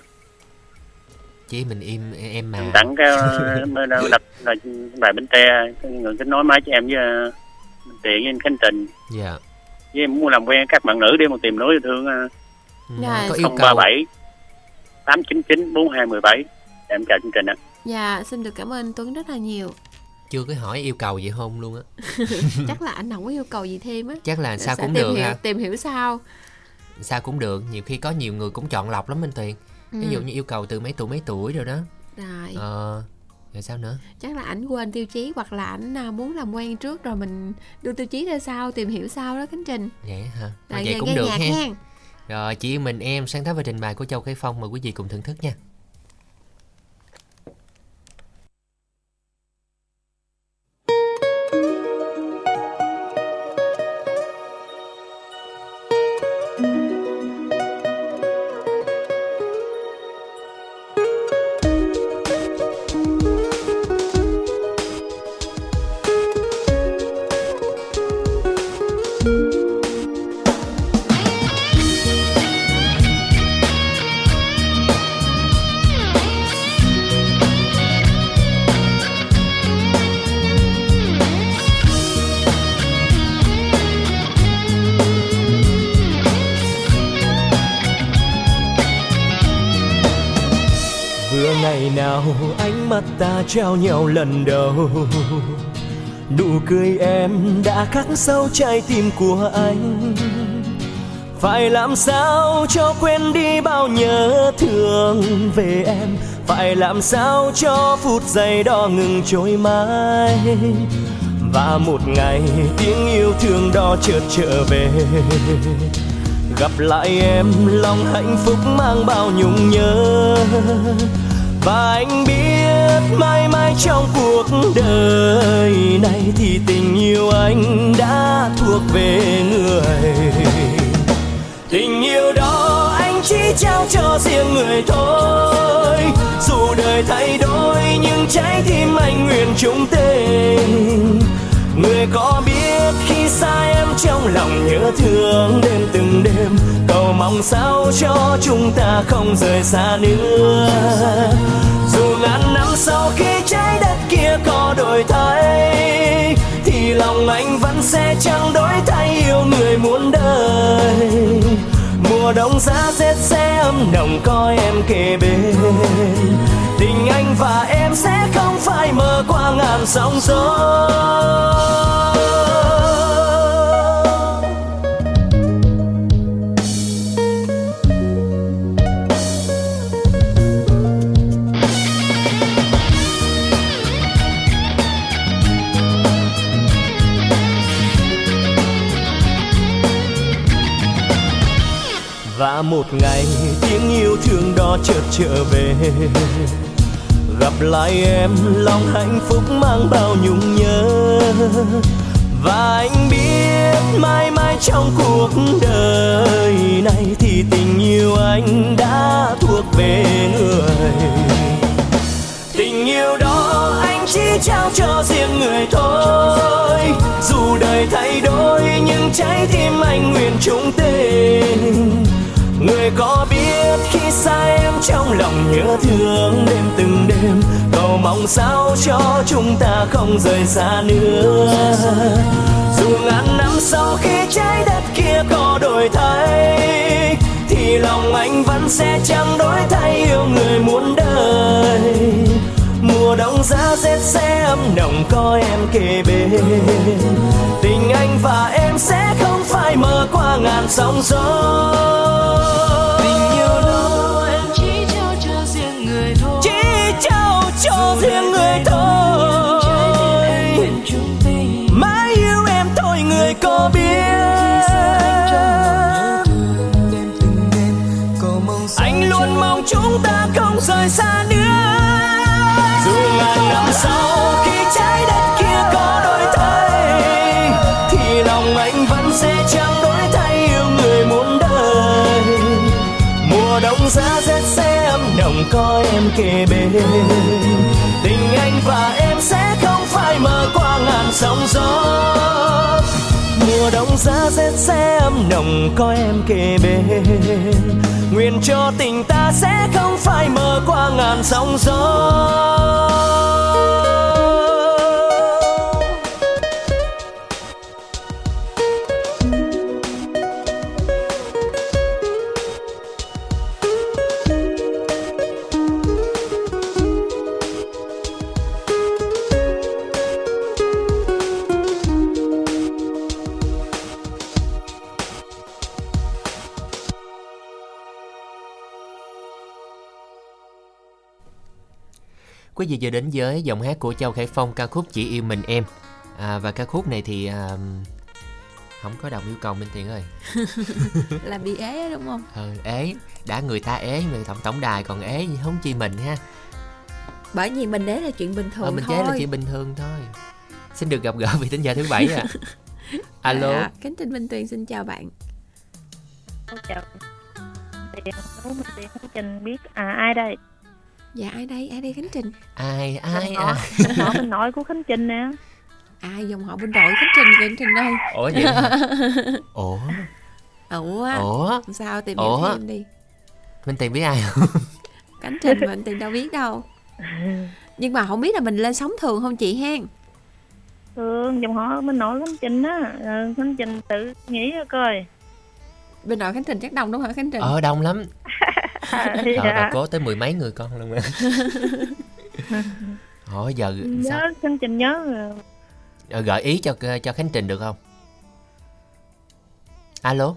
Chỉ mình im em mà. em tặng cái mới đâu đập là bài bánh tre cái người kết nối máy cho em với ờ, tiền với anh Khánh Trình Dạ. với em muốn làm quen các bạn nữ để mà tìm nối yêu thương ờ, Ừ, Dạ, có yêu không ba cầu bảy tám chín chín bốn hai mười bảy em chào chương trình ạ dạ xin được cảm ơn Tuấn rất là nhiều chưa có hỏi yêu cầu gì không luôn á. chắc là anh không có yêu cầu gì thêm á Chắc là sao Sẽ cũng tìm được hiểu, ha. tìm hiểu sao Sao cũng được, nhiều khi có nhiều người cũng chọn lọc lắm Minh Tuyền. Ừ. Ví dụ như yêu cầu từ mấy tuổi mấy tuổi rồi đó. rồi Ờ, rồi sao nữa? chắc là ảnh quên tiêu chí hoặc là ảnh à, muốn làm quen trước rồi mình đưa tiêu chí ra sau tìm hiểu sau đó Khánh Trình Vậy hả? rồi vậy cũng nghe được nhạc ha. Rồi, chỉ mình em sáng tác và trình bày của Châu Khải Phong mời quý vị cùng thưởng thức nha. Nào, ánh mắt ta trao nhau lần đầu. Nụ cười em đã khắc sâu trái tim của anh. Phải làm sao cho quên đi bao nhớ thương về em? Phải làm sao cho phút giây đó ngừng trôi mãi? Và một ngày tiếng yêu thương đó chợt trở về. Gặp lại em, lòng hạnh phúc mang bao nhung nhớ và anh biết mãi mãi trong cuộc đời này thì tình yêu anh đã thuộc về người. Tình yêu đó anh chỉ trao cho riêng người thôi. Dù đời thay đổi, nhưng trái tim anh nguyện chung tình người có biết khi xa em trong lòng nhớ thương đêm từng đêm. Cầu mong sao cho chúng ta không rời xa nữa. Dù ngàn năm sau khi trái đất kia có đổi thay, thì lòng anh vẫn sẽ chẳng đổi thay yêu người muốn đời. Mùa đông giá rét sẽ ấm nồng có em kề bên. Tình anh và em sẽ không phải mơ qua ngàn sóng gió. Trở về. Gặp lại em, lòng hạnh phúc mang bao nhung nhớ. Và anh biết mãi mãi trong cuộc đời này thì tình yêu anh đã thuộc về người. Tình yêu đó anh chỉ trao cho riêng người thôi. Dù đời thay đổi, nhưng trái tim anh nguyện chung tình người có biết khi xa em trong lòng nhớ thương đêm từng đêm. Cầu mong sao cho chúng ta không rời xa nữa. Dù ngàn năm sau khi trái đất kia có đổi thay, thì lòng anh vẫn sẽ chẳng đổi thay yêu người muốn đời. Mùa đông giá rét sẽ ấm nồng có em kề bên. Tình anh và em sẽ không phải mơ qua ngàn sóng gió. Tình yêu đó riêng người thôi. Mãi yêu em thôi, người có biết. Anh luôn mong chúng ta không rời xa nữa. Dù ngàn năm sau, khi trái đất kia có đổi thay, thì lòng anh vẫn sẽ chẳng đổi thay yêu người muốn đời. Mùa đông giá rét sẽ ấm nồng có em kề bên. Sóng gió. Mùa đông giá rét sẽ ấm nồng, có em kề bên. Nguyện cho tình ta sẽ không phải mơ qua ngàn sóng gió. Vị vừa đến với giọng hát của Châu Khải Phong ca khúc Chỉ yêu mình em. À, Và ca khúc này thì à, không có đồng yêu cầu Minh Tiền ơi. Là bị ế đúng không? Ừ, Ế, đã người ta ế người tổng tổng đài còn ế gì không chi mình ha. Bởi vì mình ế là chuyện bình thường ờ, mình thôi chế là chỉ bình thường thôi. Xin được gặp gỡ vị thính giả thứ bảy à Alo. À, Kính Trình Minh Tuyền xin chào bạn. Chào. Mình tiền khánh trình biết à ai đây Dạ ai đây? Ai đây Khánh Trình? Ai ai họ, ai họ bên nội của khánh trình nè. À dòng họ bên đội Khánh Trình kìa Khánh Trình ơi. Ủa vậy? Ủa? Ủa? Ủa? Sao? Tìm Ủa? hiểu thêm đi. Minh Tiền biết ai không? Khánh Trình mà anh Tiền đâu biết đâu. Nhưng mà không biết là mình lên sóng thường không chị hen? Thường dòng họ bên nội khánh trình á. Ờ, khánh trình tự nghĩ ra coi Bên đội Khánh Trình chắc đông đúng không hả Khánh Trình Ờ đông lắm dạ. cố tới mười mấy người con luôn Hỏi giờ nhớ sao? khánh trình nhớ rồi. Ờ, gợi ý cho cho Khánh Trình được không? Alo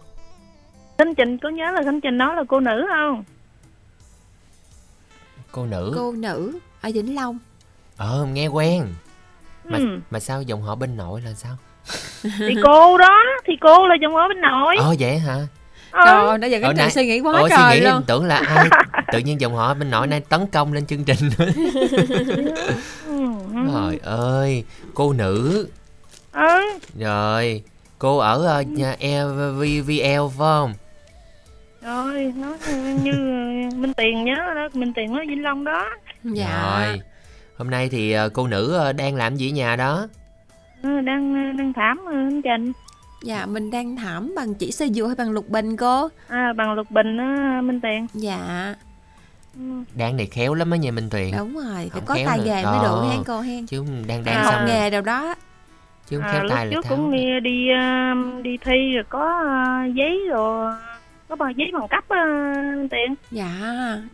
khánh trình có nhớ là khánh trình nói là cô nữ không cô nữ Cô nữ ở Vĩnh Long Ờ nghe quen mà, Ừ. mà sao dòng họ bên nội là sao? thì cô đó thì cô là dòng họ bên nội Ờ vậy hả? Ờ. Trời ơi, nãy giờ Ờ, Trình nãy- suy nghĩ quá Ủa, trời suy nghĩ luôn tưởng là ai Tự nhiên dòng họ bên nội nay tấn công lên chương trình Ừ. Trời ơi Cô nữ ừ Rồi Cô ở uh, nhà LVVL phải không? rồi nó như minh tiền nhớ đó minh tiền nói vĩnh long đó Dạ Rồi Hôm nay thì ờ, cô nữ ờ, đang làm gì ở nhà đó? Ừ, đang đang thảm ừ, anh trình Dạ mình đang thảm bằng chỉ sơ dừa hay bằng lục bình cô? À, bằng lục bình á minh tiền Dạ. Ừ. Đang này khéo lắm á nha Minh Tuyền. Đúng rồi Phải Không có khéo tay nữa. nghề mới được Ờ. hen cô hen. Chứ đang à, đang học xong nghề đâu đó. Chứ không à, khéo lúc tay là trước tháo cũng đi đi uh, đi thi rồi có uh, giấy rồi có bằng giấy bằng cấp uh, minh tiền Dạ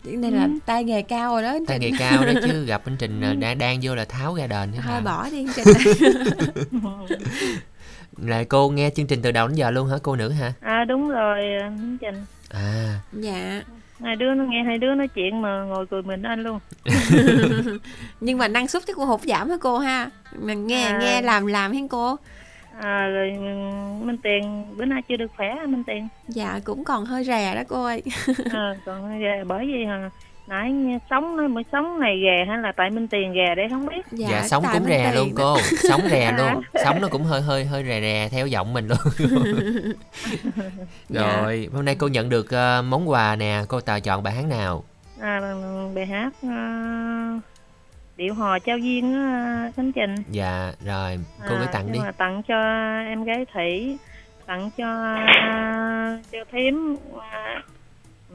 Đây là Ừ. tay nghề cao rồi đó tay nghề cao đó chứ gặp anh Trình ờ, đang đang vô là tháo ra đền Thôi bỏ đi anh Trình là cô nghe chương trình từ đầu đến giờ luôn hả cô nữ hả? À đúng rồi anh trình à. Dạ. Hai đứa nó nghe hai đứa nói chuyện mà ngồi cười mình anh luôn. Nhưng mà năng suất chắc cũng hụt giảm hả cô ha? Mình nghe À. nghe làm làm hen cô? À, rồi ừ, minh tiền bữa nay chưa được khỏe minh tiền? Dạ cũng còn hơi rè đó cô ơi. À, còn về bởi vì hả nãy nghe sống nó mới sống này ghè hay là tại minh tiền ghè để không biết. Dạ, sống tại cũng rè luôn cô. Sống rè luôn. Sống nó cũng hơi hơi hơi rè rè theo giọng mình luôn. Dạ. rồi hôm nay cô nhận được ờ, món quà nè. Cô tào chọn bài hát nào? À, bài hát uh, điệu hò trao duyên á khánh trình. Dạ rồi cô gửi tặng đi. mà tặng cho em gái thủy tặng cho cho thím à,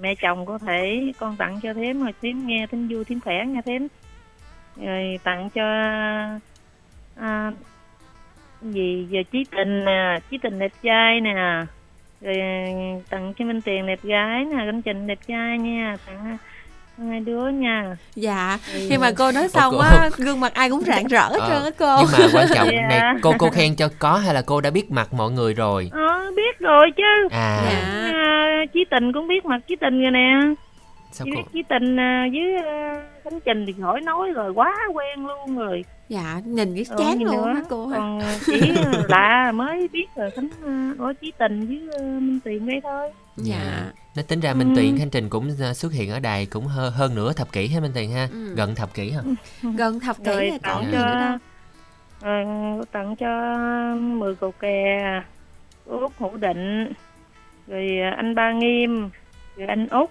mẹ chồng có thể con tặng cho thím rồi thím nghe thím vui thím khỏe nghe thím rồi tặng cho à, gì giờ chí tình nè chí tình đẹp trai nè. Rồi tặng cho minh tiền đẹp gái nè gánh trình đẹp trai nha tặng hai đứa nha. Dạ Ừ. khi mà cô nói xong cô- á gương mặt ai cũng rạng rỡ hết Ờ, trơn á cô. Nhưng mà quan trọng Dạ. này cô cô khen cho có hay là cô đã biết mặt mọi người rồi? Ờ biết rồi chứ. À. Dạ. À, chí tình cũng biết mặt chí tình rồi nè sao Chí, cô chí tình à, với à, khánh trình thì khỏi nói rồi quá quen luôn rồi. Dạ nhìn cái Ờ, chán nhìn luôn nữa. á cô còn à, chỉ lạ mới biết rồi khánh à, ở chí tình với à, minh tiền đây thôi. Dạ. Nó tính ra Minh Tuyền Khánh Trình cũng à, xuất hiện ở đài cũng hơn, hơn nửa thập kỷ ha Minh Tuyền ha? Ừ. Gần thập kỷ hả? Gần thập kỷ rồi tặng gì cho nữa đâu ờ, tặng cho mười cầu kè út hữu định rồi à, anh ba nghiêm rồi anh út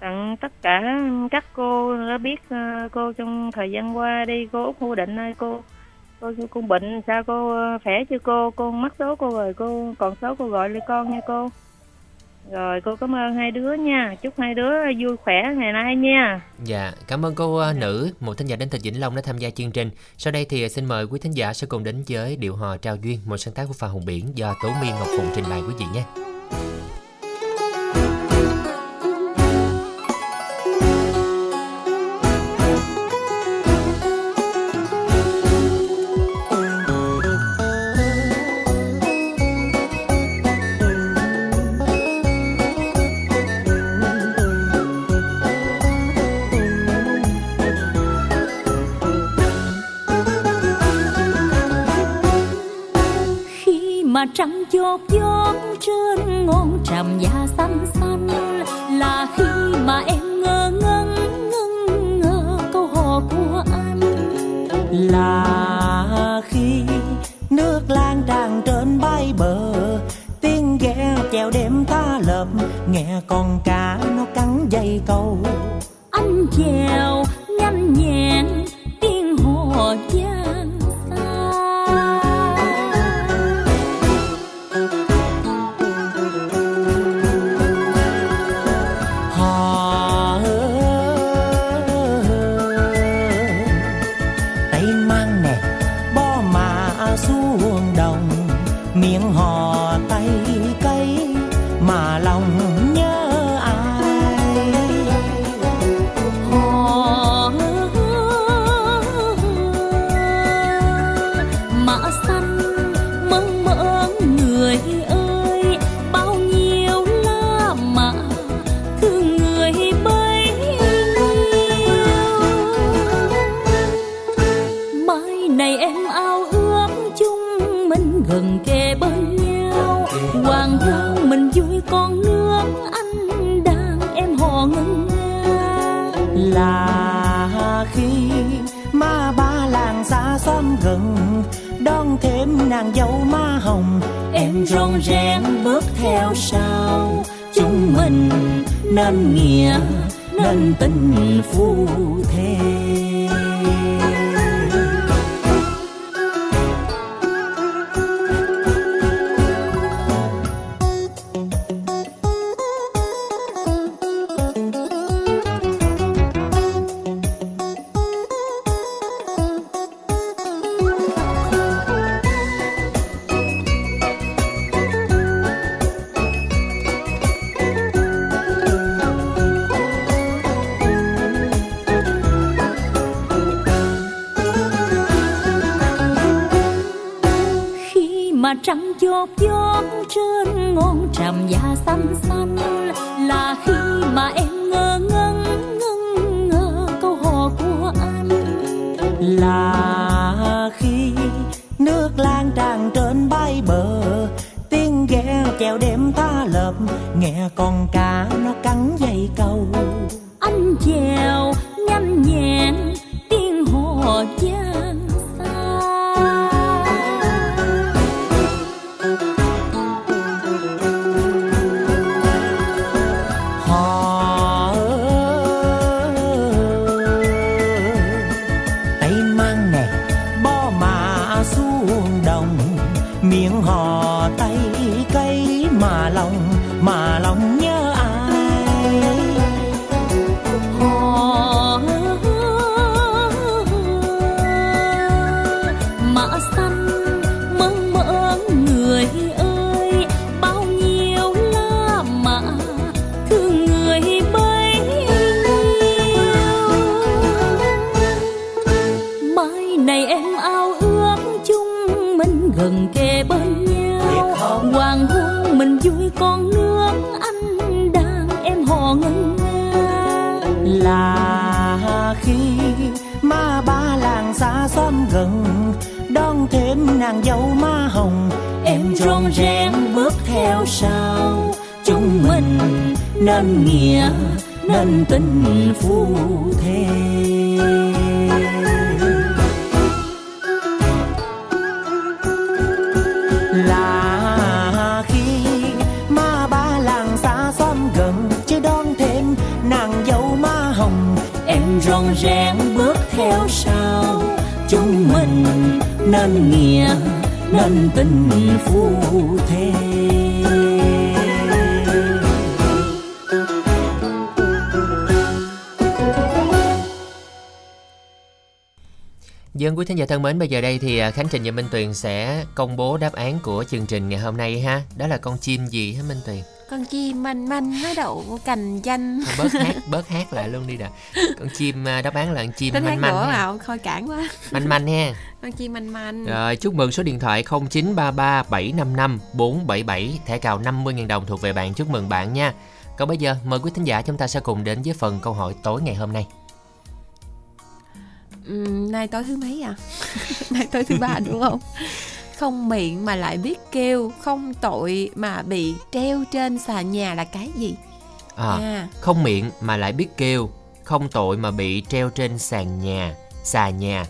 tặng tất cả các cô đã biết ờ, cô trong thời gian qua đi cô út hữu định ơi cô cô cô bệnh. Sao cô ờ, khỏe chưa cô? Cô mắc số cô rồi cô còn số cô gọi lại con nha cô. Rồi cô cảm ơn hai đứa nha. Chúc hai đứa vui khỏe ngày nay nha. Dạ, cảm ơn cô ờ, nữ, một thính giả đến từ Vĩnh Long đã tham gia chương trình. Sau đây thì xin mời quý thính giả sẽ cùng đến với điệu hò trao duyên, một sáng tác của phà Hùng Biển do Tố Miên Ngọc Phụng trình bày quý vị nhé. Trăng chốt gió trên ngọn tràm da xanh xanh là khi mà em ngơ ngẩn ngưng ngơ câu hò của anh. Là khi nước lan tràn trên bãi bờ tiếng ghe chèo đêm ta lợp nghe con cá nó cắn dây câu. Anh chèo nhanh nhẹn sao? Chúng mình nên nghĩa nên tình phu thê. Là khi ma ba làng xa xóm gần, đón thêm nàng dâu ma hồng. Em rong rén bước theo sau, chúng mình nên nghĩa, nên tình phu thêm em bước theo sau chúng mình nên nghĩa nên tình phu thê Dân quý thính giả thân mến, bây giờ đây thì à, Khánh Trình và Minh Tuyền sẽ công bố đáp án của chương trình ngày hôm nay ha. Đó là con chim gì hả Minh Tuyền? Con chim manh manh nó đậu cành danh Thôi bớt hát, bớt hát lại luôn đi nè. Con chim à, đáp án là con chim tính hát manh manh nữa ha. khôi cản quá Manh manh ha. con chim manh manh Rồi, chúc mừng số điện thoại 0933 755 477 thẻ cào 50.000 đồng thuộc về bạn. Chúc mừng bạn nha. Còn bây giờ mời quý thính giả chúng ta sẽ cùng đến với phần câu hỏi tối ngày hôm nay. Ừm, nay tối thứ mấy à nay tối thứ ba đúng không không miệng mà lại biết kêu không tội mà bị treo trên xà nhà là cái gì À, À. không miệng mà lại biết kêu, không tội mà bị treo trên sàn nhà, xà nhà.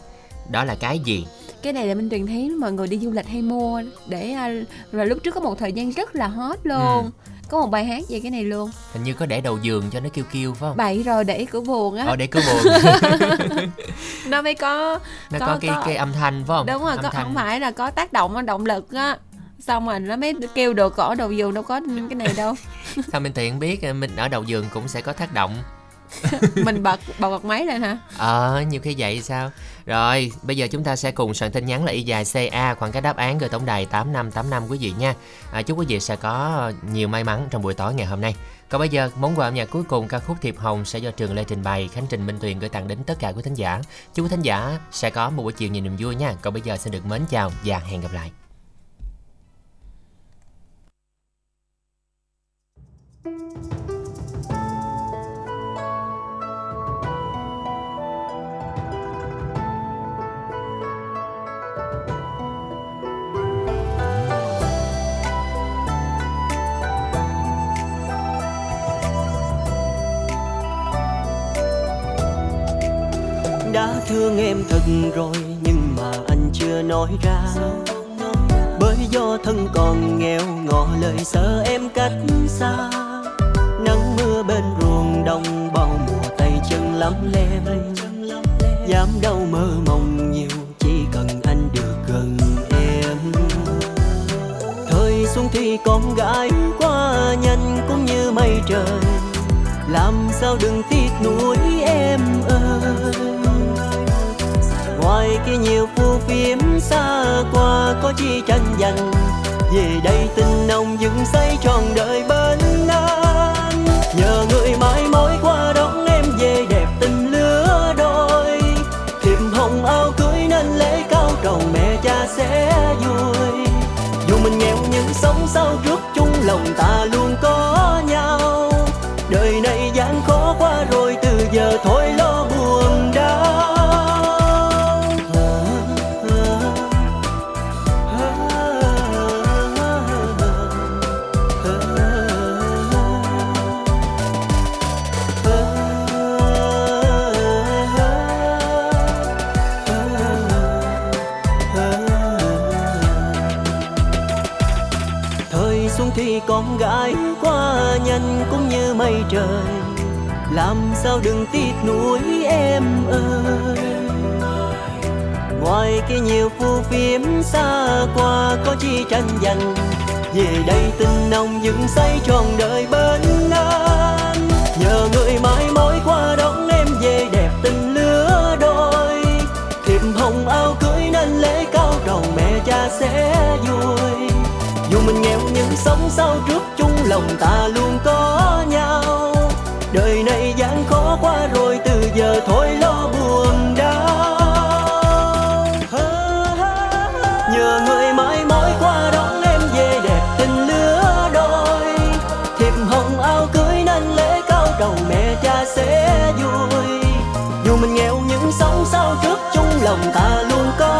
Đó là cái gì? cái này là minh tuyền thấy mọi người đi du lịch hay mua để à, rồi lúc trước có một thời gian rất là hot luôn Ừ. có một bài hát về cái này luôn Hình như có để đầu giường cho nó kêu kêu phải không? bậy rồi để cửa buồn á Ờ để cứ buồn. nó mới có nó có, cái cái âm thanh phải không? đúng rồi âm có thanh. không phải là có tác động động lực á xong rồi nó mới kêu được ở đầu giường đâu có cái này đâu Sao mình tiện biết ờ, mình ở đầu giường cũng sẽ có tác động. mình bật bật bật máy lên hả Ờ, nhiều khi vậy sao? Rồi, bây giờ chúng ta sẽ cùng soạn tin nhắn là y dài CA khoảng cách đáp án gửi tổng đài 8585 quý vị nha. À, chúc quý vị sẽ có nhiều may mắn trong buổi tối ngày hôm nay. Còn bây giờ, món quà âm nhạc cuối cùng ca khúc Thiệp Hồng sẽ do Trường Lê trình bày, Khánh Trình Minh Tuyền gửi tặng đến tất cả quý thính giả. Chúc quý thính giả sẽ có một buổi chiều nhiều niềm vui nha. Còn bây giờ xin được mến chào và hẹn gặp lại. Đã thương em thật rồi, nhưng mà anh chưa nói ra. Bởi do thân còn nghèo ngỏ lời sợ em cách xa. Nắng mưa bên ruộng đồng bao mùa tay chân lắm lem. Dám đâu mơ mộng nhiều, chỉ cần anh được gần em. Thời xuân thì con gái qua nhanh cũng như mây trời. Làm sao đừng tiếc nuối em ơi? Ngoài kia nhiều phu phiếm xa qua, có chi tranh giành. Về đây tình nồng dừng xây trọn đời bên anh. Nhờ người mãi mối qua đón em về đẹp tình lứa đôi. Thiệp hồng áo cưới nên lễ cao trầu mẹ cha sẽ vui. Dù mình nghèo nhưng sống sao trước chung lòng ta luôn có nhau. Đời này gian khó qua rồi, từ giờ thôi lo mây trời, làm sao đừng tiếc nuối em ơi. Ngoài kia nhiều phù phiếm xa qua, có chi tranh giành, về đây tình nồng dựng xây trọn đời bên anh. Nhờ người mãi mối qua đón em về đẹp tình lứa đôi. Thiệp hồng áo cưới nên lễ cao đầu mẹ cha sẽ vui. Dù mình nghèo nhưng sống sao trước lòng ta luôn có nhau. Đời này gian khó qua rồi, từ giờ thôi lo buồn đau. Nhờ người mãi mối qua đón em về đẹp tình lứa đôi. Thiệp hồng áo cưới nên lễ cao đầu mẹ cha sẽ vui. Dù mình nghèo nhưng sống sao trước chung lòng ta luôn có